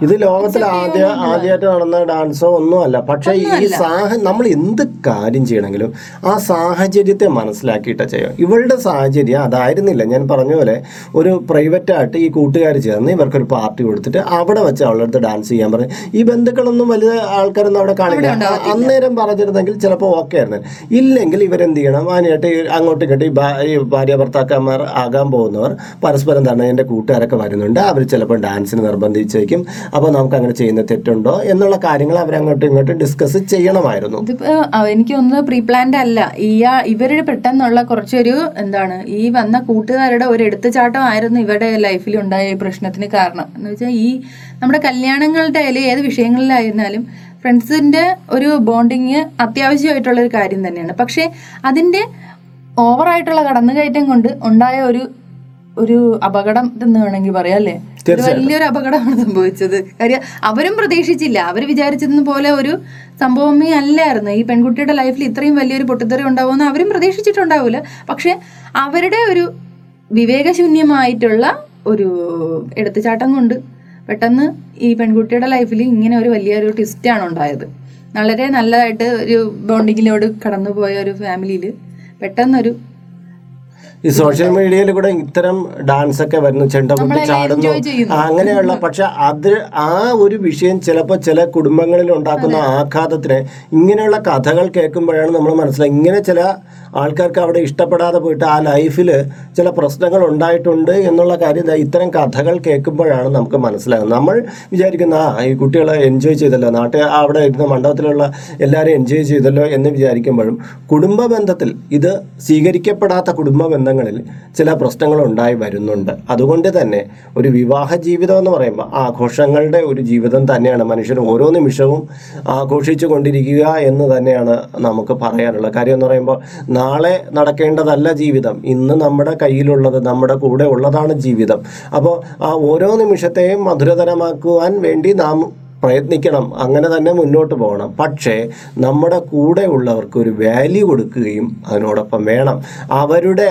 ഇത് ലോകത്തിൽ ആദ്യ ആദ്യമായിട്ട് നടന്ന ഡാൻസോ ഒന്നുമല്ല പക്ഷേ ഈ സാഹ നമ്മൾ എന്ത് കാര്യം ചെയ്യണമെങ്കിലും ആ സാഹചര്യത്തെ മനസ്സിലാക്കിയിട്ട് ചെയ്യാം ഇവളുടെ സാഹചര്യം അതായിരുന്നില്ല. ഞാൻ പറഞ്ഞ പോലെ ഒരു പ്രൈവറ്റായിട്ട് ഈ കൂട്ടുകാർ ചേർന്ന് ഇവർക്കൊരു പാർട്ടി കൊടുത്തിട്ട് അവിടെ വെച്ച് അവളുടെ അടുത്ത് ഡാൻസ് ചെയ്യാൻ പറഞ്ഞു. ഈ ബന്ധുക്കളൊന്നും വലിയ ആൾക്കാരൊന്നും അവിടെ കാണില്ല. അന്നേരം പറഞ്ഞിരുന്നെങ്കിൽ ചിലപ്പോൾ ഓക്കെ ആയിരുന്നു. ഇല്ലെങ്കിൽ ഇവരെന്ത് ചെയ്യണം? അതിനായിട്ട് അങ്ങോട്ട് ഇങ്ങോട്ടും ഈ ഈ ഭാര്യ ഭർത്താക്കന്മാർ ആകാൻ പോകുന്നവർ പരസ്പരം തന്നെ എന്റെ കൂട്ടുകാരൊക്കെ വരുന്നുണ്ട്. അവർ ചിലപ്പോൾ ഡാൻസിന് നിർബന്ധിച്ചേക്കും. അപ്പോൾ നമുക്ക് അങ്ങനെ ചെയ്യുന്ന തെറ്റുണ്ടോ എന്നുള്ള കാര്യങ്ങൾ അവരങ്ങോട്ടും ഇങ്ങോട്ടും ഡിസ്കസ് ചെയ്യണമായിരുന്നു. ഇതിപ്പോ എനിക്ക് ഒന്ന് പ്രീ പ്ലാൻഡ് അല്ല. ഈ ഇവരുടെ പെട്ടെന്നുള്ള കുറച്ചൊരു എന്താണ് ഈ വന്ന കൂട്ടുകാരുടെ ഒരു എടുത്തുചാട്ടമായിരുന്നു ഇവരുടെ ലൈഫിൽ ഉണ്ടായ ഈ പ്രശ്നത്തിന് കാരണം. എന്ന് വെച്ചാൽ ഈ നമ്മുടെ കല്യാണങ്ങളുടെ ആയാലും ഏത് വിഷയങ്ങളിലായിരുന്നാലും ഫ്രണ്ട്സിന്റെ ഒരു ബോണ്ടിങ് അത്യാവശ്യമായിട്ടുള്ള ഒരു കാര്യം തന്നെയാണ്. പക്ഷേ അതിന്റെ ഓവറായിട്ടുള്ള കടന്നുകയറ്റം കൊണ്ട് ഉണ്ടായ ഒരു ഒരു അപകടം എന്ന് വേണമെങ്കിൽ പറയാം അല്ലേ വലിയൊരു അപകടമാണ് സംഭവിച്ചത്. കാര്യം അവരും പ്രതീക്ഷിച്ചില്ല. അവർ വിചാരിച്ചതെന്ന് പോലെ ഒരു സംഭവമേ അല്ലായിരുന്നു. ഈ പെൺകുട്ടിയുടെ ലൈഫിൽ ഇത്രയും വലിയൊരു പൊട്ടിത്തെറി ഉണ്ടാവുമെന്ന് അവരും പ്രതീക്ഷിച്ചിട്ടുണ്ടാവില്ല. പക്ഷെ അവരുടെ ഒരു വിവേകശൂന്യമായിട്ടുള്ള ഒരു എടുത്തുചാട്ടം കൊണ്ട് പെട്ടെന്ന് ഈ പെൺകുട്ടിയുടെ ലൈഫിൽ ഇങ്ങനെ ഒരു വലിയൊരു ട്വിസ്റ്റാണ് ഉണ്ടായത്. വളരെ നല്ലതായിട്ട് ഒരു ബോണ്ടിങ്ങിലോട് കടന്നുപോയ ഒരു ഫാമിലിയിൽ പെട്ടെന്നൊരു ഈ സോഷ്യൽ മീഡിയയിൽ കൂടെ ഇത്തരം ഡാൻസ് ഒക്കെ വരുന്നു ചെണ്ടകുട്ടി നമ്മളെല്ലാം ചാടുന്നു അങ്ങനെയുള്ള പക്ഷെ അത് ആ ഒരു വിഷയം ചിലപ്പോൾ ചില കുടുംബങ്ങളിൽ ഉണ്ടാക്കുന്ന ആഘാതത്തിന് ഇങ്ങനെയുള്ള കഥകൾ കേൾക്കുമ്പോഴാണ് നമ്മൾ മനസ്സിലായി ഇങ്ങനെ ചില ആൾക്കാർക്ക് അവിടെ ഇഷ്ടപ്പെടാതെ പോയിട്ട് ആ ലൈഫിൽ ചില പ്രശ്നങ്ങൾ ഉണ്ടായിട്ടുണ്ട് എന്നുള്ള കാര്യം ഇത്തരം കഥകൾ കേൾക്കുമ്പോഴാണ് നമുക്ക് മനസ്സിലാകുന്നത്. നമ്മൾ വിചാരിക്കുന്ന ആ ഈ കുട്ടികളെ എൻജോയ് ചെയ്തല്ലോ നാട്ടിൽ അവിടെ ഇരുന്ന മണ്ഡപത്തിലുള്ള എല്ലാവരും എൻജോയ് ചെയ്തല്ലോ എന്ന് വിചാരിക്കുമ്പോഴും കുടുംബ ബന്ധത്തിൽ ഇത് സ്വീകരിക്കപ്പെടാത്ത കുടുംബ ബന്ധങ്ങളിൽ ചില പ്രശ്നങ്ങൾ ഉണ്ടായി വരുന്നുണ്ട്. അതുകൊണ്ട് തന്നെ ഒരു വിവാഹ ജീവിതം എന്ന് പറയുമ്പോൾ ആഘോഷങ്ങളുടെ ഒരു ജീവിതം തന്നെയാണ് മനുഷ്യർ ഓരോ നിമിഷവും ആഘോഷിച്ചു കൊണ്ടിരിക്കുക എന്ന് തന്നെയാണ് നമുക്ക് പറയാനുള്ളത്. കാര്യം എന്ന് പറയുമ്പോൾ നാളെ നടക്കേണ്ടതല്ല ജീവിതം. ഇന്ന് നമ്മുടെ കയ്യിലുള്ളത് നമ്മുടെ കൂടെ ഉള്ളതാണ് ജീവിതം. അപ്പോൾ ആ ഓരോ നിമിഷത്തെയും മധുരതരമാക്കുവാൻ വേണ്ടി നാം പ്രയത്നിക്കണം അങ്ങനെ തന്നെ മുന്നോട്ട് പോകണം. പക്ഷേ നമ്മുടെ കൂടെ ഉള്ളവർക്ക് ഒരു വാല്യൂ കൊടുക്കുകയും അതിനോടൊപ്പം വേണം. അവരുടെ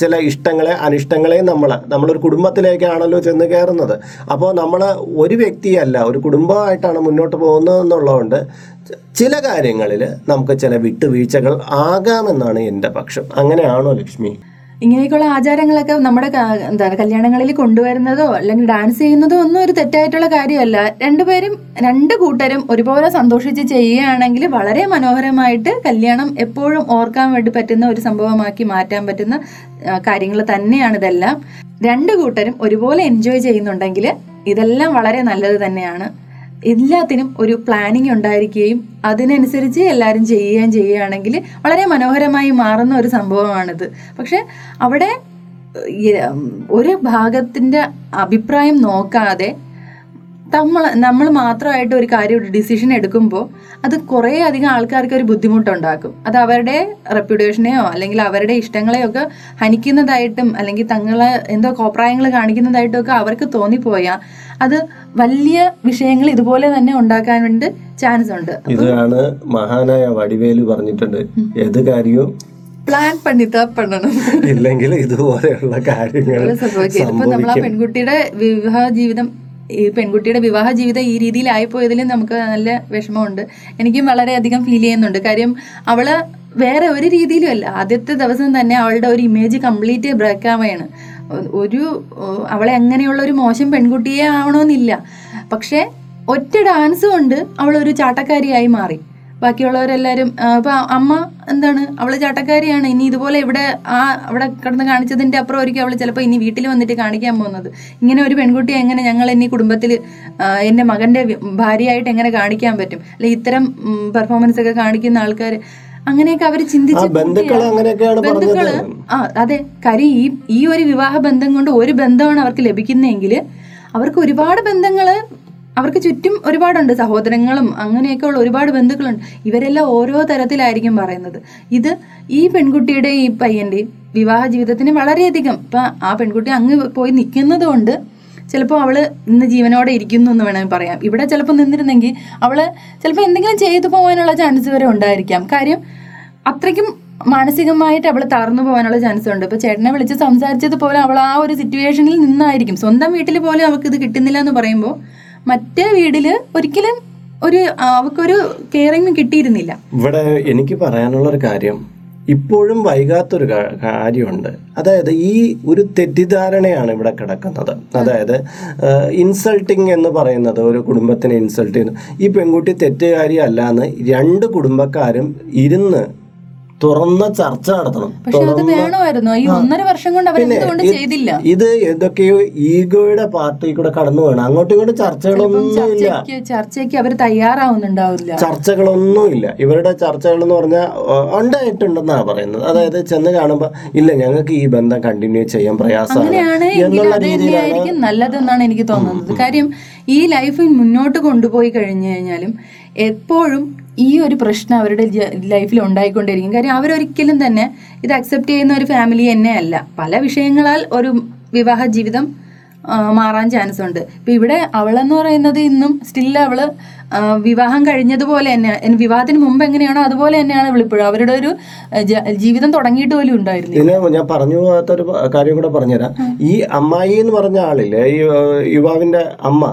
ചില ഇഷ്ടങ്ങളെ അനിഷ്ടങ്ങളെ നമ്മൾ നമ്മളൊരു കുടുംബത്തിലേക്കാണല്ലോ ചെന്ന് കയറുന്നത്. അപ്പോൾ നമ്മൾ ഒരു വ്യക്തിയല്ല ഒരു കുടുംബമായിട്ടാണ് മുന്നോട്ട് പോകുന്നത് എന്നുള്ളതുകൊണ്ട് ചില കാര്യങ്ങളിൽ നമുക്ക് ചില വിട്ടുവീഴ്ചകൾ ആകാമെന്നാണ് എന്റെ പക്ഷം. അങ്ങനെയാണോ ലക്ഷ്മി? ഇങ്ങനെയൊക്കെയുള്ള ആചാരങ്ങളൊക്കെ നമ്മുടെ എന്താണ് കല്യാണങ്ങളിൽ കൊണ്ടുവരുന്നതോ അല്ലെങ്കിൽ ഡാൻസ് ചെയ്യുന്നതോ ഒന്നും ഒരു തെറ്റായിട്ടുള്ള കാര്യമല്ല. രണ്ടുപേരും രണ്ട് കൂട്ടരും ഒരുപോലെ സന്തോഷിച്ച് ചെയ്യുകയാണെങ്കിൽ വളരെ മനോഹരമായിട്ട് കല്യാണം എപ്പോഴും ഓർക്കാൻ വേണ്ടി പറ്റുന്ന ഒരു സംഭവമാക്കി മാറ്റാൻ പറ്റുന്ന കാര്യങ്ങൾ തന്നെയാണ് ഇതെല്ലാം. രണ്ട് കൂട്ടരും ഒരുപോലെ എൻജോയ് ചെയ്യുന്നുണ്ടെങ്കിൽ ഇതെല്ലാം വളരെ നല്ലത് തന്നെയാണ്. എല്ലാത്തിനും ഒരു പ്ലാനിങ് ഉണ്ടായിരിക്കുകയും അതിനനുസരിച്ച് എല്ലാവരും ചെയ്യുകയും ചെയ്യുകയാണെങ്കിൽ വളരെ മനോഹരമായി മാറുന്ന ഒരു സംഭവമാണിത്. പക്ഷെ അവിടെ ഒരു ഭാഗത്തിന്റെ അഭിപ്രായം നോക്കാതെ നമ്മൾ നമ്മൾ മാത്രമായിട്ട് ഒരു കാര്യം ഒരു ഡിസിഷൻ എടുക്കുമ്പോൾ അത് കുറേ അധികം ആൾക്കാർക്ക് ഒരു ബുദ്ധിമുട്ടുണ്ടാക്കും. അത് അവരുടെ റെപ്യൂട്ടേഷനെയോ അല്ലെങ്കിൽ അവരുടെ ഇഷ്ടങ്ങളെയോ ഒക്കെ ഹനിക്കുന്നതായിട്ടും അല്ലെങ്കിൽ തങ്ങളെ എന്തോ കോപ്രായങ്ങൾ കാണിക്കുന്നതായിട്ടും ഒക്കെ അവർക്ക് തോന്നിപ്പോയാൽ അത് വലിയ വിഷയങ്ങൾ ഇതുപോലെ തന്നെ ഉണ്ടാക്കാൻ വേണ്ടി ചാൻസ് ഉണ്ട്. ഇതാണ് മഹാനായ വടിവേലു പറഞ്ഞിട്ടുണ്ട്. ഏത് കാര്യവും പ്ലാൻ പണിതാ പണണം ഇല്ലെങ്കിൽ ഇതുപോലെയുള്ള കാര്യങ്ങൾ നമ്മൾ ആ പെൺകുട്ടിയുടെ വിവാഹ ജീവിതം ഈ പെൺകുട്ടിയുടെ വിവാഹ ജീവിതം ഈ രീതിയിലായി പോയതിലും നമുക്ക് നല്ല വിഷമമുണ്ട്. എനിക്കും വളരെയധികം ഫീൽ ചെയ്യുന്നുണ്ട്. കാര്യം അവൾ വേറെ ഒരു രീതിയിലും അല്ല. ആദ്യത്തെ ദിവസം തന്നെ അവളുടെ ഒരു ഇമേജ് കംപ്ലീറ്റ് ബ്രേക്കാവുകയാണ് ഒരു അവളെ അങ്ങനെയുള്ള ഒരു മോശം പെൺകുട്ടിയെ ആവണമെന്നില്ല പക്ഷേ ഒറ്റ ഡാൻസ് കൊണ്ട് അവൾ ഒരു ചാട്ടക്കാരിയായി മാറി. ബാക്കിയുള്ളവരെല്ലാവരും ഇപ്പം അമ്മ എന്താണ്? അവൾ ചാട്ടക്കാരിയാണ്. ഇനി ഇതുപോലെ ഇവിടെ ആ അവിടെ കിടന്ന് കാണിച്ചതിന്റെ അപ്പുറം ഒരിക്കലും അവൾ ചിലപ്പോൾ ഇനി വീട്ടിൽ വന്നിട്ട് കാണിക്കാൻ പോകുന്നത്. ഇങ്ങനെ ഒരു പെൺകുട്ടിയെ എങ്ങനെ ഞങ്ങൾ ഇനി കുടുംബത്തിൽ എന്റെ മകന്റെ ഭാര്യയായിട്ട് എങ്ങനെ കാണിക്കാൻ പറ്റും? അല്ലെ ഇത്തരം പെർഫോമൻസ് ഒക്കെ കാണിക്കുന്ന ആൾക്കാർ അങ്ങനെയൊക്കെ അവർ ചിന്തിച്ച് ബന്ധുക്കൾ ആ അതെ. കാര്യം ഈ ഈ ഒരു വിവാഹ ബന്ധം കൊണ്ട് ഒരു ബന്ധമാണ് അവർക്ക് ലഭിക്കുന്നതെങ്കിൽ അവർക്ക് ഒരുപാട് ബന്ധങ്ങൾ അവർക്ക് ചുറ്റും ഒരുപാടുണ്ട് സഹോദരങ്ങളും അങ്ങനെയൊക്കെ ഉള്ള ഒരുപാട് ബന്ധുക്കളുണ്ട്. ഇവരെല്ലാം ഓരോ തരത്തിലായിരിക്കും പറയുന്നത്. ഇത് ഈ പെൺകുട്ടിയുടെ ഈ പയ്യന്റെയും വിവാഹ ജീവിതത്തിന് വളരെയധികം ഇപ്പൊ ആ പെൺകുട്ടി അങ്ങ് പോയി നിൽക്കുന്നത് കൊണ്ട് ചിലപ്പോൾ അവൾ ഇന്ന് ജീവനോടെ ഇരിക്കുന്നു എന്ന് വേണമെങ്കിൽ പറയാം. ഇവിടെ ചിലപ്പോൾ നിന്നിരുന്നെങ്കിൽ അവൾ ചിലപ്പോൾ എന്തെങ്കിലും ചെയ്തു പോകാനുള്ള ചാൻസ് വരെ ഉണ്ടായിരിക്കാം. കാര്യം അത്രയ്ക്കും മാനസികമായിട്ട് അവൾ തളർന്നു പോകാനുള്ള ചാൻസ് ഉണ്ട്. ഇപ്പൊ ചേട്ടനെ വിളിച്ച് സംസാരിച്ചതുപോലെ അവൾ ആ ഒരു സിറ്റുവേഷനിൽ നിന്നായിരിക്കും. സ്വന്തം വീട്ടിൽ പോലും അവൾക്ക് ഇത് കിട്ടുന്നില്ല എന്ന് പറയുമ്പോൾ മറ്റേ വീട്ടിൽ ഒരിക്കലും ഒരു അവർക്കൊരു കെയറിങ് കിട്ടിയിരുന്നില്ല. ഇവിടെ എനിക്ക് പറയാനുള്ള ഒരു കാര്യം ഇപ്പോഴും വൈകാത്തൊരു കാര്യമുണ്ട്. അതായത് ഈ ഒരു തെറ്റിദ്ധാരണയാണ് ഇവിടെ കിടക്കുന്നത്. അതായത് ഇൻസൾട്ടിങ് എന്ന് പറയുന്നത് ഒരു കുടുംബത്തിനെ ഇൻസൾട്ട് ചെയ്യുന്നു. ഈ പെൺകുട്ടി തെറ്റുകാരി അല്ല എന്ന് രണ്ട് കുടുംബക്കാരും ഇരുന്ന് തുറന്ന ചർച്ച നടത്തണം. വേണമായിരുന്നു. ഈ ഒന്നര വർഷം കൊണ്ട് അവരെന്തുകൊണ്ട് ചെയ്തില്ല? ഇത് എന്തൊക്കെയോ ഈഗോയുടെ പാർട്ടി കൂടെ കടന്നു വേണം അങ്ങോട്ടും ഇങ്ങോട്ടും ചർച്ചകളൊന്നും ഇല്ല. ചർച്ചയ്ക്ക് അവർ തയ്യാറാവുന്നുണ്ടാവില്ല. ചർച്ചകളൊന്നുമില്ല ഇവരുടെ ചർച്ചകൾ എന്ന് പറഞ്ഞാൽ ഉണ്ടായിട്ടുണ്ടെന്നാണ് പറയുന്നത്. അതായത് ചെന്ന് കാണുമ്പോൾ ഇല്ല ഞങ്ങൾക്ക് ഈ ബന്ധം കണ്ടിന്യൂ ചെയ്യാൻ പ്രയാസമാണ് എന്നുള്ള നല്ലതെന്നാണ് എനിക്ക് തോന്നുന്നത്. കാര്യം ഈ ലൈഫ് മുന്നോട്ട് കൊണ്ടുപോയി കഴിഞ്ഞു കഴിഞ്ഞാലും എപ്പോഴും ഈ ഒരു പ്രശ്നം അവരുടെ ലൈഫിൽ ഉണ്ടായിക്കൊണ്ടിരിക്കും. കാര്യം അവരൊരിക്കലും തന്നെ ഇത് അക്സെപ്റ്റ് ചെയ്യുന്ന ഒരു ഫാമിലി തന്നെ അല്ല പല വിഷയങ്ങളാൽ ഒരു വിവാഹ ജീവിതം മാറാൻ ചാൻസ് ഉണ്ട്. ഇപ്പം ഇവിടെ അവളെന്ന് പറയുന്നത് ഇന്നും സ്റ്റിൽ അവൾ വിവാഹം കഴിഞ്ഞതുപോലെ തന്നെ വിവാഹത്തിന് മുമ്പ് എങ്ങനെയാണോ അതുപോലെ തന്നെയാണ് വിളിപ്പോഴും. അവരുടെ ഒരു ജീവിതം തുടങ്ങിയിട്ട് പോലും ഉണ്ടായിരുന്നു ഞാൻ പറഞ്ഞു പോകാത്തൊരു കാര്യം കൂടെ പറഞ്ഞുതരാം. ഈ അമ്മായി എന്ന് പറഞ്ഞ ആളില്ലേ ഈ യുവാവിന്റെ അമ്മ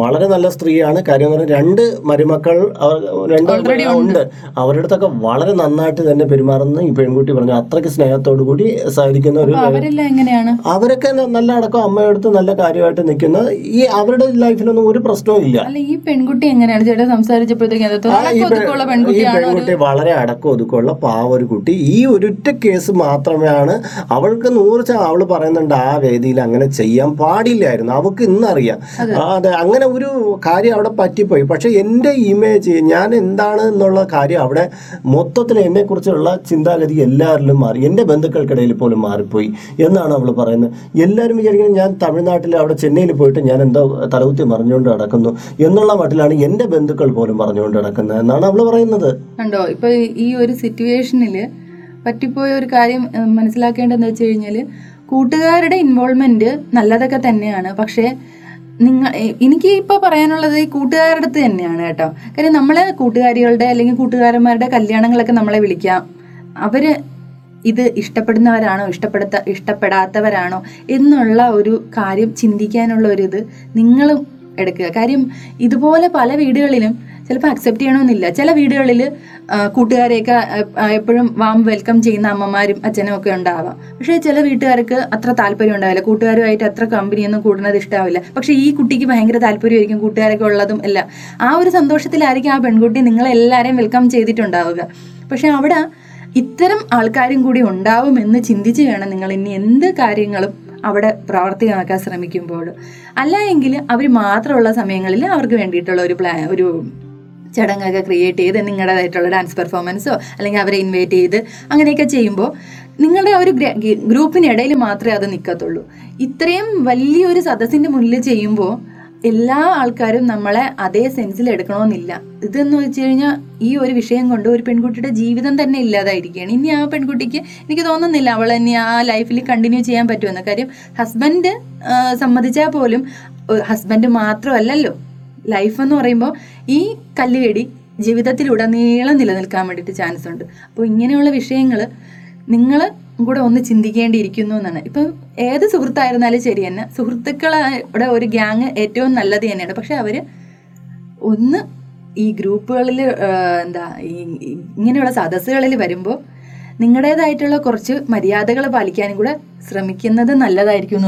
വളരെ നല്ല സ്ത്രീയാണ്. കാര്യം പറഞ്ഞാൽ രണ്ട് മരുമക്കൾ രണ്ട് ഉണ്ട്. അവരുടെ അടുത്തൊക്കെ വളരെ നന്നായിട്ട് തന്നെ പെരുമാറുന്ന. ഈ പെൺകുട്ടി പറഞ്ഞു അത്രയ്ക്ക് സ്നേഹത്തോടു കൂടി സഹകരിക്കുന്ന ഒരു എങ്ങനെയാണ്? അവരൊക്കെ നല്ല അടക്കം അമ്മയടുത്ത് നല്ല കാര്യമായിട്ട് നിൽക്കുന്ന. ഈ അവരുടെ ലൈഫിലൊന്നും ഒരു പ്രശ്നവും ഇല്ല. ഈ പെൺകുട്ടി എങ്ങനെയാണ് ചേട്ടൻ സംസാരിച്ചപ്പോഴത്തേക്കും പെൺകുട്ടിയാണ്. പെൺകുട്ടി വളരെ അടക്കം ഒതുക്കമുള്ള പാവ ഒരു കുട്ടി. ഈ ഒരൊറ്റ കേസ് മാത്രമാണ് അവൾക്ക് നൂറ് അവൾ പറയുന്നുണ്ട് ആ വേദിയിൽ അങ്ങനെ ചെയ്യാൻ പാടില്ലായിരുന്നു. അവൾക്ക് ഇന്നറിയാം. അതെ. അങ്ങനെ ഒരു കാര്യം അവിടെ പറ്റിപ്പോയി. പക്ഷെ എന്റെ ഇമേജ് ഞാൻ എന്താണ് എന്നുള്ള കാര്യം അവിടെ മൊത്തത്തിൽ എന്നെ കുറിച്ചുള്ള ചിന്താഗതി എല്ലാവരിലും മാറി. എന്റെ ബന്ധുക്കൾക്കിടയിൽ പോലും മാറിപ്പോയി എന്നാണ് അവൾ പറയുന്നത്. എല്ലാവരും വിചാരിക്കുന്നത് ഞാൻ തമിഴ്നാട്ടിൽ അവിടെ ചെന്നൈയിൽ പോയിട്ട് ഞാൻ എന്തോ തലകുത്തി മറിഞ്ഞുകൊണ്ട് നടക്കുന്നു എന്നുള്ള മട്ടിലാണ് എന്റെ ബന്ധുക്കൾ പോലും പറഞ്ഞുകൊണ്ട് നടക്കുന്നത് എന്നാണ് അവൾ പറയുന്നത്. കണ്ടോ? ഇപ്പൊ ഈ ഒരു സിറ്റുവേഷനിൽ പറ്റിപ്പോയ ഒരു കാര്യം മനസ്സിലാക്കേണ്ടതെന്ന് വെച്ച് കഴിഞ്ഞാൽ കൂട്ടുകാരുടെ ഇൻവോൾവ്മെന്റ് നല്ലതൊക്കെ തന്നെയാണ്. പക്ഷേ നിങ്ങൾ എനിക്ക് ഇപ്പോൾ പറയാനുള്ളത് ഈ കൂട്ടുകാരുടെ അടുത്ത് തന്നെയാണ് കേട്ടോ. കാര്യം നമ്മളെ കൂട്ടുകാരികളുടെ അല്ലെങ്കിൽ കൂട്ടുകാരന്മാരുടെ കല്യാണങ്ങളൊക്കെ നമ്മളെ വിളിക്കാം. അവർ ഇത് ഇഷ്ടപ്പെടുന്നവരാണോ ഇഷ്ടപ്പെടുത്ത ഇഷ്ടപ്പെടാത്തവരാണോ എന്നുള്ള ഒരു കാര്യം ചിന്തിക്കാനുള്ള ഒരു ഇത് നിങ്ങളും എടുക്കുക. കാര്യം ഇതുപോലെ പല വീടുകളിലും ചിലപ്പോൾ അക്സെപ്റ്റ് ചെയ്യണമെന്നില്ല. ചില വീടുകളിൽ കൂട്ടുകാരെയൊക്കെ എപ്പോഴും വാം വെൽക്കം ചെയ്യുന്ന അമ്മമാരും അച്ഛനും ഒക്കെ ഉണ്ടാവാം. പക്ഷേ ചില വീട്ടുകാർക്ക് അത്ര താല്പര്യം ഉണ്ടാവില്ല. കൂട്ടുകാരുമായിട്ട് അത്ര കമ്പനിയൊന്നും കൂടുന്നത് ഇഷ്ടാവില്ല. പക്ഷേ ഈ കുട്ടിക്ക് ഭയങ്കര താല്പര്യമായിരിക്കും കൂട്ടുകാരൊക്കെ ഉള്ളതും എല്ലാം. ആ ഒരു സന്തോഷത്തിലായിരിക്കും ആ പെൺകുട്ടി നിങ്ങളെല്ലാവരെയും വെൽക്കം ചെയ്തിട്ടുണ്ടാവുക. പക്ഷെ അവിടെ ഇത്തരം ആൾക്കാരും കൂടി ഉണ്ടാവുമെന്ന് ചിന്തിച്ച് വേണം നിങ്ങൾ ഇനി എന്ത് കാര്യങ്ങളും അവിടെ പ്രാവർത്തികമാക്കാൻ ശ്രമിക്കുമ്പോൾ. അല്ല എങ്കിൽ അവർ മാത്രമുള്ള സമയങ്ങളിൽ അവർക്ക് വേണ്ടിയിട്ടുള്ള ഒരു പ്ലാൻ ഒരു ചടങ്ങൊക്കെ ക്രിയേറ്റ് ചെയ്ത് നിങ്ങളുടേതായിട്ടുള്ള ഡാൻസ് പെർഫോമൻസോ അല്ലെങ്കിൽ അവരെ ഇൻവൈറ്റ് ചെയ്ത് അങ്ങനെയൊക്കെ ചെയ്യുമ്പോൾ നിങ്ങളുടെ ഒരു ഗ്രൂപ്പിനിടയിൽ മാത്രമേ അത് നിൽക്കത്തുള്ളൂ. ഇത്രയും വലിയൊരു സദസ്സിന്റെ മുന്നിൽ ചെയ്യുമ്പോൾ എല്ലാ ആൾക്കാരും നമ്മളെ അതേ സെൻസിൽ എടുക്കണമെന്നില്ല. ഇതെന്ന് വെച്ച് കഴിഞ്ഞാൽ ഈ ഒരു വിഷയം കൊണ്ട് ഒരു പെൺകുട്ടിയുടെ ജീവിതം തന്നെ ഇല്ലാതായിരിക്കുകയാണ്. ഇനി ആ പെൺകുട്ടിക്ക് എനിക്ക് തോന്നുന്നില്ല അവൾ ഇനി ആ ലൈഫിൽ കണ്ടിന്യൂ ചെയ്യാൻ പറ്റുമെന്ന്. കാര്യം ഹസ്ബൻഡ് സമ്മതിച്ചാൽ പോലും ഹസ്ബൻഡ് മാത്രമല്ലല്ലോ. ലൈഫ് എന്ന് പറയുമ്പോൾ ഈ കല്ലുകടി ജീവിതത്തിലുടനീളം നിലനിൽക്കാൻ വേണ്ടിയിട്ട് ചാൻസ് ഉണ്ട്. അപ്പോൾ ഇങ്ങനെയുള്ള വിഷയങ്ങൾ നിങ്ങൾ കൂടെ ഒന്ന് ചിന്തിക്കേണ്ടിയിരിക്കുന്നു എന്നാണ്. ഇപ്പം ഏത് സുഹൃത്തായിരുന്നാലും ശരി തന്നെ സുഹൃത്തുക്കളുടെ ഒരു ഗ്യാങ് ഏറ്റവും നല്ലത് തന്നെയാണ്. പക്ഷെ അവർ ഒന്ന് ഈ ഗ്രൂപ്പുകളിൽ എന്താ ഈ ഇങ്ങനെയുള്ള സദസ്സുകളിൽ വരുമ്പോൾ നിങ്ങളുടേതായിട്ടുള്ള കുറച്ച് മര്യാദകൾ പാലിക്കാനും കൂടെ ശ്രമിക്കുന്നത് നല്ലതായിരിക്കും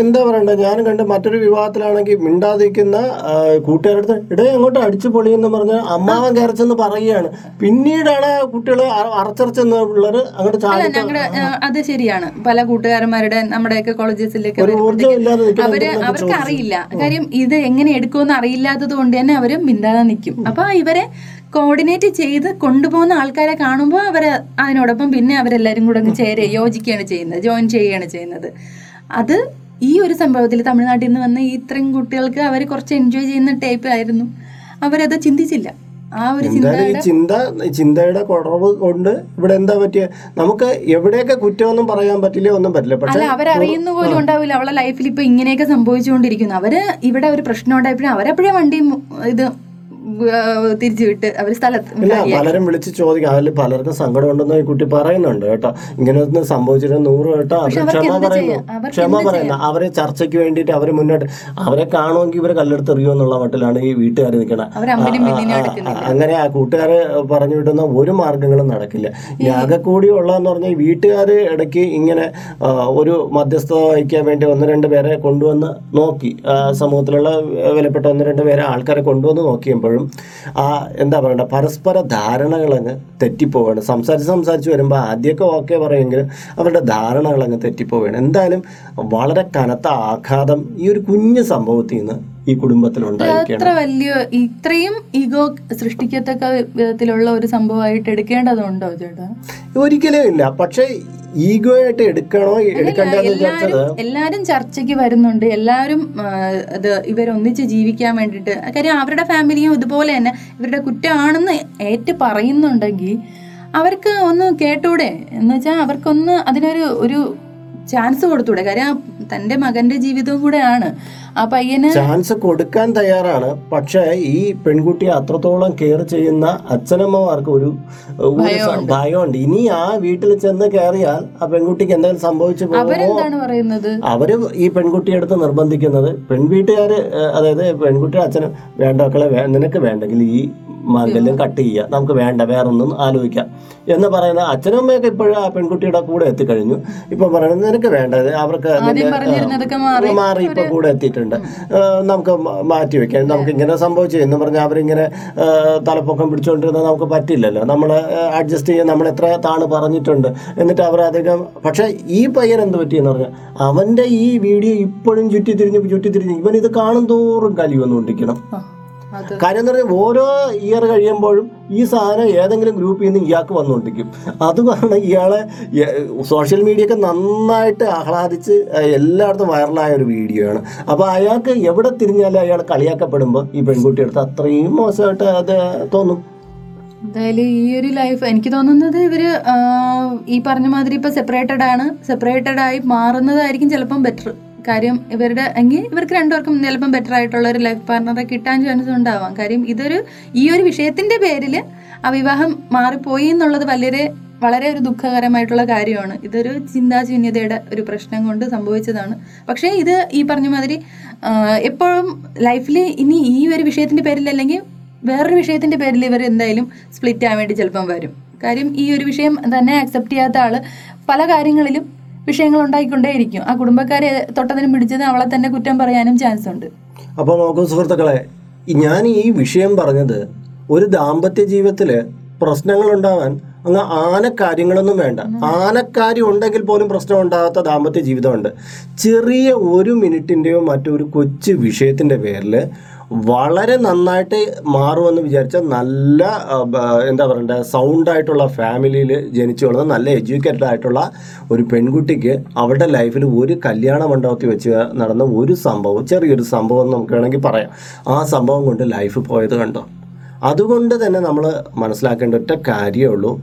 എന്താ പറയണ്ടേ? ഞാൻ കണ്ട് മറ്റൊരു വിവാഹത്തിലാണെങ്കിൽ മിണ്ടാതിരിക്കുന്ന കൂട്ടുകാരുടെ കൂട്ടുകാരടുത്ത് ഇടേ അങ്ങോട്ട് അടിച്ചു പൊളിയെന്ന് പറഞ്ഞ അമ്മാവൻ കരച്ചെന്ന് പറയുകയാണ്. പിന്നീടാണ് കുട്ടികൾ അറച്ചറച്ചെന്ന് പിള്ളേർ അങ്ങോട്ട് ഞങ്ങളുടെ അത് ശരിയാണ്. പല കൂട്ടുകാരന്മാരുടെ നമ്മുടെയൊക്കെ കോളേജസിലൊക്കെ അവർ അവർക്ക് അറിയില്ല കാര്യം ഇത് എങ്ങനെ എടുക്കുമെന്ന് അറിയില്ലാത്തത് കൊണ്ട് തന്നെ അവർ മിണ്ടാതെ നിൽക്കും. അപ്പൊ ഇവരെ കോർഡിനേറ്റ് ചെയ്ത് കൊണ്ടുപോകുന്ന ആൾക്കാരെ കാണുമ്പോൾ അവർ അതിനോടൊപ്പം പിന്നെ അവരെല്ലാരും കൂടെ അങ്ങ് ചേരെ യോജിക്കുകയാണ് ചെയ്യുന്നത്. ജോയിൻ ചെയ്യുകയാണ് ചെയ്യുന്നത്. അത് ഈ ഒരു സംഭവത്തിൽ തമിഴ്നാട്ടിൽ നിന്ന് വന്ന ഈ ഇത്രയും കുട്ടികൾക്ക് അവർ കുറച്ച് എൻജോയ് ചെയ്യുന്ന ടൈപ്പ് ആയിരുന്നു. അവരത് ചിന്തിച്ചില്ല. ആ ഒരു ചിന്ത ചിന്തയുടെ കുറവ് കൊണ്ട് ഇവിടെ എന്താ പറ്റിയ നമുക്ക് എവിടെയൊക്കെ കുറ്റമൊന്നും പറയാൻ പറ്റില്ല ഒന്നും പറ്റില്ല. പക്ഷേ അവരറിയുന്ന പോലും ഉണ്ടാവില്ല. അവളെ ലൈഫിൽ ഇപ്പൊ ഇങ്ങനെയൊക്കെ സംഭവിച്ചുകൊണ്ടിരിക്കുന്നു. അവർ ഇവിടെ ഒരു പ്രശ്നം ഉണ്ടായപ്പോഴും അവരപ്പോഴേ വണ്ടി ഇത് തിരിച്ചു വിട്ട് അവർ സ്ഥലത്ത് പലരും വിളിച്ച് ചോദിക്കും അതിൽ പലർക്കും സങ്കടം ഉണ്ടെന്ന് ഈ കുട്ടി പറയുന്നുണ്ട് കേട്ടോ. ഇങ്ങനെ സംഭവിച്ചിട്ട് നൂറ് കേട്ടോ. അവർ ക്ഷമ പറയുന്നു? ക്ഷമ പറയുന്നു. അവരെ ചർച്ചയ്ക്ക് വേണ്ടിയിട്ട് അവർ മുന്നോട്ട് അവരെ കാണുമെങ്കിൽ ഇവരെ കല്ലെടുത്ത് എറിയോ എന്നുള്ള മട്ടിലാണ് ഈ വീട്ടുകാർ നിൽക്കണത് അവർ അങ്ങനെ ആ കൂട്ടുകാര് പറഞ്ഞു വിട്ടുന്ന ഒരു മാർഗങ്ങളും നടക്കില്ല. ആകെ കൂടി ഉള്ളതെന്ന് പറഞ്ഞാൽ ഈ വീട്ടുകാർ ഇടയ്ക്ക് ഇങ്ങനെ ഒരു മധ്യസ്ഥത വഹിക്കാൻ വേണ്ടി ഒന്ന് രണ്ട് പേരെ കൊണ്ടുവന്ന് നോക്കി. സമൂഹത്തിലുള്ള വിലപ്പെട്ട ഒന്ന് രണ്ട് പേരെ ആൾക്കാരെ കൊണ്ടുവന്ന് നോക്കിയപ്പോൾ വരുമ്പോഴും ആ എന്താ പറയണ്ട പരസ്പര ധാരണകളങ്ങ് തെറ്റിപ്പോവാണ്. സംസാരിച്ച് സംസാരിച്ച് വരുമ്പോൾ ആദ്യമൊക്കെ ഓക്കെ പറയുമെങ്കിലും അവരുടെ ധാരണകളങ്ങ് തെറ്റിപ്പോവുകയാണ് എന്തായാലും വളരെ കനത്ത ആഘാതം ഈ ഒരു കുഞ്ഞു സംഭവത്തിൽ നിന്ന് ഈ കുടുംബത്തിൽ അത്ര വലിയ ഇത്രയും ഈഗോ സൃഷ്ടിക്കത്തക്ക വിധത്തിലുള്ള ഒരു സംഭവമായിട്ട് എടുക്കേണ്ടതുണ്ടോ ചേട്ടാ? ഒരിക്കലും ഇല്ല. പക്ഷേ ഈഗോ ആയിട്ട് എടുക്കണോ എടുക്കണ്ടെന്ന് എല്ലാരും എല്ലാരും ചർച്ചയ്ക്ക് വരുന്നുണ്ട്. എല്ലാവരും അത് ഇത് ഇവരൊന്നിച്ച് ജീവിക്കാൻ വേണ്ടിട്ട് കാര്യം അവരുടെ ഫാമിലിയും ഇതുപോലെ തന്നെ ഇവരുടെ കുറ്റമാണെന്ന് ഏറ്റു പറയുന്നുണ്ടെങ്കിൽ അവർക്ക് ഒന്ന് കേട്ടൂടെ? എന്ന് വെച്ചാൽ അവർക്കൊന്ന് അതിനൊരു ഒരു ചാൻസ് കൊടുത്തൂടെ. കാര്യം തന്റെ മകന്റെ ജീവിതവും കൂടെയാണ്. ആ പയ്യന് ചാൻസ് കൊടുക്കാൻ തയ്യാറാണ്. പക്ഷേ ഈ പെൺകുട്ടി അത്രത്തോളം കെയർ ചെയ്യുന്ന അച്ഛനമ്മമാർക്ക് ഒരു ഭയമുണ്ട്. ഇനി ആ വീട്ടിൽ ചെന്ന് കയറിയാൽ ആ പെൺകുട്ടിക്ക് എന്തെങ്കിലും സംഭവിച്ചു അവരെന്താണ് പറയുന്നത്? അവർ ഈ പെൺകുട്ടിയെ അടുത്ത് നിർബന്ധിക്കുന്നത്. പെൺവീട്ടുകാര് അതായത് പെൺകുട്ടിയുടെ അച്ഛനും വേണ്ട മക്കളെ നിനക്ക് വേണ്ടെങ്കിൽ ഈ മാംഗല്യം കട്ട് ചെയ്യുക. നമുക്ക് വേണ്ട വേറൊന്നും ആലോചിക്കാം. എന്ന് പറയുന്ന അച്ഛനും അമ്മയൊക്കെ ഇപ്പോഴും ആ പെൺകുട്ടിയുടെ കൂടെ എത്തിക്കഴിഞ്ഞു. ഇപ്പൊ പറയുന്നത് നിനക്ക് വേണ്ടത് അവർക്ക് മാറി. ഇപ്പൊ കൂടെ എത്തിയിട്ടുണ്ട്. നമുക്ക് മാറ്റി വെക്കാം. നമുക്ക് ഇങ്ങനെ സംഭവിച്ചു. എന്ന് പറഞ്ഞാൽ അവരിങ്ങനെ തലപ്പൊക്കം പിടിച്ചുകൊണ്ടിരുന്നാൽ നമുക്ക് പറ്റില്ലല്ലോ. നമ്മൾ അഡ്ജസ്റ്റ് ചെയ്യാൻ നമ്മൾ എത്ര താണ് പറഞ്ഞിട്ടുണ്ട്. എന്നിട്ട് അവർ അധികം പക്ഷെ ഈ പയ്യൻ എന്ത് പറ്റിയെന്ന് പറഞ്ഞാൽ അവന്റെ ഈ വീഡിയോ ഇപ്പോഴും ചുറ്റി തിരിഞ്ഞ് ചുറ്റി തിരിഞ്ഞ് ഇവൻ ഇത് കാണും തോറും കലി വന്നുകൊണ്ടിരിക്കണം. കാര്യം എന്ന് പറഞ്ഞാൽ ഓരോ ഇയർ കഴിയുമ്പോഴും ഈ സാധനം ഏതെങ്കിലും ഗ്രൂപ്പിൽ നിന്ന് ഇയാൾക്ക് വന്നുകൊണ്ടിരിക്കും. അതുകൊണ്ട് ഇയാളെ സോഷ്യൽ മീഡിയ ഒക്കെ നന്നായിട്ട് ആഹ്ലാദിച്ച് എല്ലായിടത്തും വൈറലായ ഒരു വീഡിയോ ആണ്. അപ്പോൾ അയാൾക്ക് എവിടെ തിരിഞ്ഞാലും അയാൾ കളിയാക്കപ്പെടുമ്പോൾ ഈ പെൺകുട്ടി എടുത്ത് അത്രയും മോശമായിട്ട് അത് തോന്നും. എന്തായാലും ഈ ഒരു ലൈഫ് എനിക്ക് തോന്നുന്നത് ഇവർ ഈ പറഞ്ഞ മാതിരി ഇപ്പൊ സെപ്പറേറ്റഡ് ആണ്. സെപ്പറേറ്റഡ് ആയി മാറുന്നതായിരിക്കും ചിലപ്പം ബെറ്റർ കാര്യം ഇവരുടെ എങ്കിൽ ഇവർക്ക് രണ്ടുപേർക്കും ചിലപ്പം ബെറ്റർ ആയിട്ടുള്ള ഒരു ലൈഫ് പാർട്ണറെ കിട്ടാൻ ചാൻസ് ഉണ്ടാവാം. കാര്യം ഇതൊരു ഈ ഒരു വിഷയത്തിന്റെ പേരിൽ ആ വിവാഹം മാറിപ്പോയി എന്നുള്ളത് വളരെ വളരെ ഒരു ദുഃഖകരമായിട്ടുള്ള കാര്യമാണ്. ഇതൊരു ചിന്താശൂന്യതയുടെ ഒരു പ്രശ്നം കൊണ്ട് സംഭവിച്ചതാണ്. പക്ഷേ ഇത് ഈ പറഞ്ഞ മാതിരി എപ്പോഴും ലൈഫിൽ ഇനി ഈ ഒരു വിഷയത്തിന്റെ പേരിൽ അല്ലെങ്കിൽ വേറൊരു വിഷയത്തിന്റെ പേരിൽ ഇവർ എന്തായാലും സ്പ്ലിറ്റ് ആവാൻ വേണ്ടി ചിലപ്പം വരും. കാര്യം ഈ ഒരു വിഷയം തന്നെ അക്സെപ്റ്റ് ചെയ്യാത്ത ആൾ പല കാര്യങ്ങളിലും വിഷയങ്ങൾ ഉണ്ടായിക്കൊണ്ടേയിരിക്കും ആ കുടുംബക്കാരെ തൊട്ടതിനും പിടിച്ചതിനും അവളെ തന്നെ കുറ്റം പറയാനും ചാൻസ് ഉണ്ട് അപ്പോൾ നോക്കൂ സുഹൃത്തുക്കളെ ഞാൻ ഈ വിഷയം പറഞ്ഞത് ഒരു ദാമ്പത്യ ജീവിതത്തിൽ പ്രശ്നങ്ങൾ ഉണ്ടാവാൻ അങ്ങ് ആനക്കാര്യങ്ങളൊന്നും വേണ്ട. ആനക്കാര്യം ഉണ്ടെങ്കിൽ പോലും പ്രശ്നം ഉണ്ടാകാത്ത ദാമ്പത്യ ജീവിതമുണ്ട്. ചെറിയ ഒരു മിനിറ്റിന്റെയോ മറ്റൊരു കൊച്ചു വിഷയത്തിന്റെ പേരിൽ വളരെ നന്നായിട്ട് മാറുമെന്ന് വിചാരിച്ചാൽ നല്ല എന്താ പറയണ്ടേ സൗണ്ടായിട്ടുള്ള ഫാമിലിയിൽ ജനിച്ചു വളർന്ന നല്ല എഡ്യൂക്കേറ്റഡ് ആയിട്ടുള്ള ഒരു പെൺകുട്ടിക്ക് അവരുടെ ലൈഫിൽ ഒരു കല്യാണ മണ്ഡപത്തിൽ വെച്ച് നടന്ന ഒരു സംഭവം ചെറിയൊരു സംഭവം നമുക്ക് വേണമെങ്കിൽ പറയാം. ആ സംഭവം കൊണ്ട് ലൈഫ് പോയത് കണ്ടോ? അതുകൊണ്ട് തന്നെ നമ്മൾ മനസ്സിലാക്കേണ്ട ഒറ്റ കാര്യമേ ഉള്ളൂ.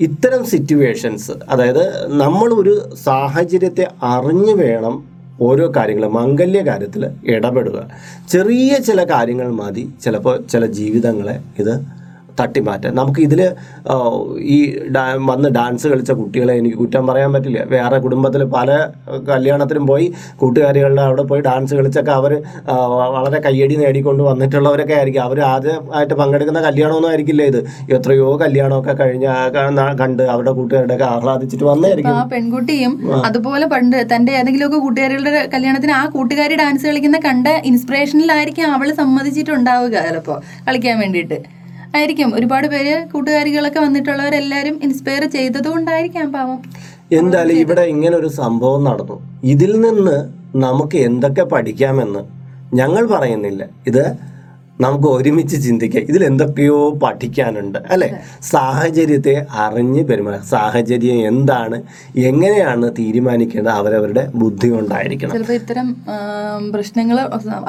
ഇത്തരം സിറ്റുവേഷൻസ് അതായത് നമ്മളൊരു സാഹചര്യത്തെ അറിഞ്ഞു വേണം ഓരോ കാര്യങ്ങൾ മംഗല്യ കാര്യത്തിൽ ഇടപെടുക. ചെറിയ ചില കാര്യങ്ങൾ മതി. ചിലപ്പോൾ ചില ജീവിതങ്ങളെ ഇത് തട്ടിമാറ്റാൻ. നമുക്ക് ഇതിൽ ഈ ഡാ- വന്ന് ഡാൻസ് കളിച്ച കുട്ടികളെ എനിക്ക് കുറ്റം പറയാൻ പറ്റില്ല. വേറെ കുടുംബത്തിൽ പല കല്യാണത്തിനും പോയി കൂട്ടുകാരികളുടെ അവിടെ പോയി ഡാൻസ് കളിച്ചൊക്കെ അവർ വളരെ കയ്യടി നേടിക്കൊണ്ട് വന്നിട്ടുള്ളവരൊക്കെ ആയിരിക്കും. അവർ ആദ്യമായിട്ട് പങ്കെടുക്കുന്ന കല്യാണമൊന്നും ആയിരിക്കില്ല ഇത്. എത്രയോ കല്യാണമൊക്കെ കഴിഞ്ഞ കണ്ട് അവരുടെ കൂട്ടുകാരുടെയൊക്കെ ആഹ്ലാദിച്ചിട്ട് വന്നായിരിക്കും. പെൺകുട്ടിയും അതുപോലെ പണ്ട് തന്റെ ഏതെങ്കിലുമൊക്കെ കൂട്ടുകാരികളുടെ കല്യാണത്തിന് ആ കൂട്ടുകാരി ഡാൻസ് കളിക്കുന്ന കണ്ട ഇൻസ്പിറേഷനിലായിരിക്കും അവൾ സമ്മതിച്ചിട്ടുണ്ടാവുക ചിലപ്പോ കളിക്കാൻ വേണ്ടിയിട്ട്. ആയിരിക്കും. ഒരുപാട് പേര് കൂട്ടുകാരികളൊക്കെ വന്നിട്ടുള്ളവരെല്ലാരും ഇൻസ്പയർ ചെയ്തത് കൊണ്ടായിരിക്കാം പാവം. എന്തായാലും ഇവിടെ ഇങ്ങനെ ഒരു സംഭവം നടന്നു. ഇതിൽ നിന്ന് നമുക്ക് എന്തൊക്കെ പഠിക്കാമെന്ന് ഞങ്ങൾ പറയുന്നില്ല. ഇത് നമുക്ക് ഒരുമിച്ച് ചിന്തിക്കാം. ഇതിൽ എന്തൊക്കെയോ പഠിക്കാനുണ്ട് അല്ലെ? സാഹചര്യത്തെ അറിഞ്ഞ് പെരുമാറുക. സാഹചര്യം എന്താണ്? എങ്ങനെയാണ് തീരുമാനിക്കേണ്ടത്? അവരവരുടെ ബുദ്ധി കൊണ്ടായിരിക്കണം. ചിലപ്പോ ഇത്തരം പ്രശ്നങ്ങൾ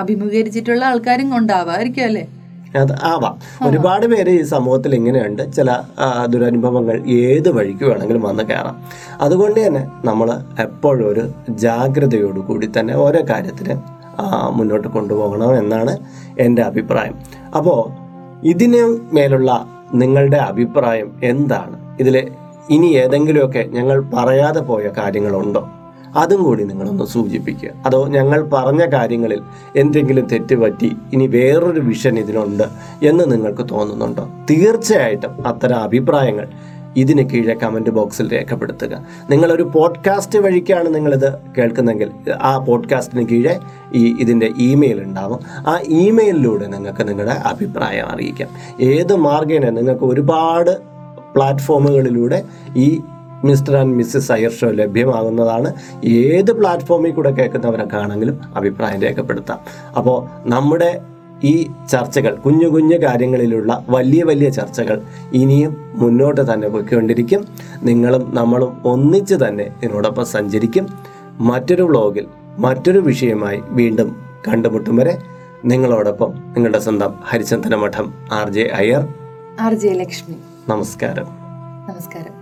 അഭിമുഖീകരിച്ചിട്ടുള്ള ആൾക്കാരും ഉണ്ടാവായിരിക്കും അല്ലേ? അത് ആവാം. ഒരുപാട് പേര് ഈ സമൂഹത്തിൽ ഇങ്ങനെയുണ്ട്. ചില ദുരനുഭവങ്ങൾ ഏത് വഴിക്ക് വേണമെങ്കിലും വന്ന് കയറാം. അതുകൊണ്ട് തന്നെ നമ്മൾ എപ്പോഴും ഒരു ജാഗ്രതയോടു കൂടി തന്നെ ഓരോ കാര്യത്തിന് മുന്നോട്ട് കൊണ്ടുപോകണം എന്നാണ് എന്റെ അഭിപ്രായം. അപ്പോൾ ഇതിന് മേലുള്ള നിങ്ങളുടെ അഭിപ്രായം എന്താണ്? ഇതിൽ ഇനി ഏതെങ്കിലുമൊക്കെ ഞങ്ങൾ പറയാതെ പോയ കാര്യങ്ങളുണ്ടോ? അതും കൂടി നിങ്ങളൊന്ന് സൂചിപ്പിക്കുക. അതോ ഞങ്ങൾ പറഞ്ഞ കാര്യങ്ങളിൽ എന്തെങ്കിലും തെറ്റ് പറ്റി ഇനി വേറൊരു വിഷൻ ഇതിനുണ്ട് എന്ന് നിങ്ങൾക്ക് തോന്നുന്നുണ്ടോ? തീർച്ചയായിട്ടും അത്തരം അഭിപ്രായങ്ങൾ ഇതിന് കീഴെ കമന്റ് ബോക്സിൽ രേഖപ്പെടുത്തുക. നിങ്ങളൊരു പോഡ്കാസ്റ്റ് വഴിക്കാണ് നിങ്ങളിത് കേൾക്കുന്നെങ്കിൽ ആ പോഡ്കാസ്റ്റിന് കീഴെ ഈ ഇതിന്റെ ഇമെയിൽ ഉണ്ടാവും. ആ ഇമെയിലിലൂടെ നിങ്ങൾക്ക് നിങ്ങളുടെ അഭിപ്രായം അറിയിക്കാം. ഏത് മാർഗേന നിങ്ങൾക്ക് ഒരുപാട് പ്ലാറ്റ്ഫോമുകളിലൂടെ ഈ Mr and Mrs Iyer show ലഭ്യമാകുന്നതാണ്. ഏത് പ്ലാറ്റ്ഫോമിൽ കൂടെ കേൾക്കുന്നവരൊക്കെ ആണെങ്കിലും അഭിപ്രായം രേഖപ്പെടുത്താം. അപ്പോൾ നമ്മുടെ ഈ ചർച്ചകൾ കുഞ്ഞു കുഞ്ഞു കാര്യങ്ങളിലുള്ള വലിയ വലിയ ചർച്ചകൾ ഇനിയും മുന്നോട്ട് തന്നെ പോയിക്കൊണ്ടിരിക്കും. നിങ്ങളും നമ്മളും ഒന്നിച്ച് തന്നെ ഇതിനോടൊപ്പം സഞ്ചരിക്കും. മറ്റൊരു വ്ലോഗിൽ മറ്റൊരു വിഷയമായി വീണ്ടും കണ്ടുമുട്ടും വരെ നിങ്ങളോടൊപ്പം നിങ്ങളുടെ സ്വന്തം Harichandana Madom R J Iyer R J Lakshmi. നമസ്കാരം. നമസ്കാരം.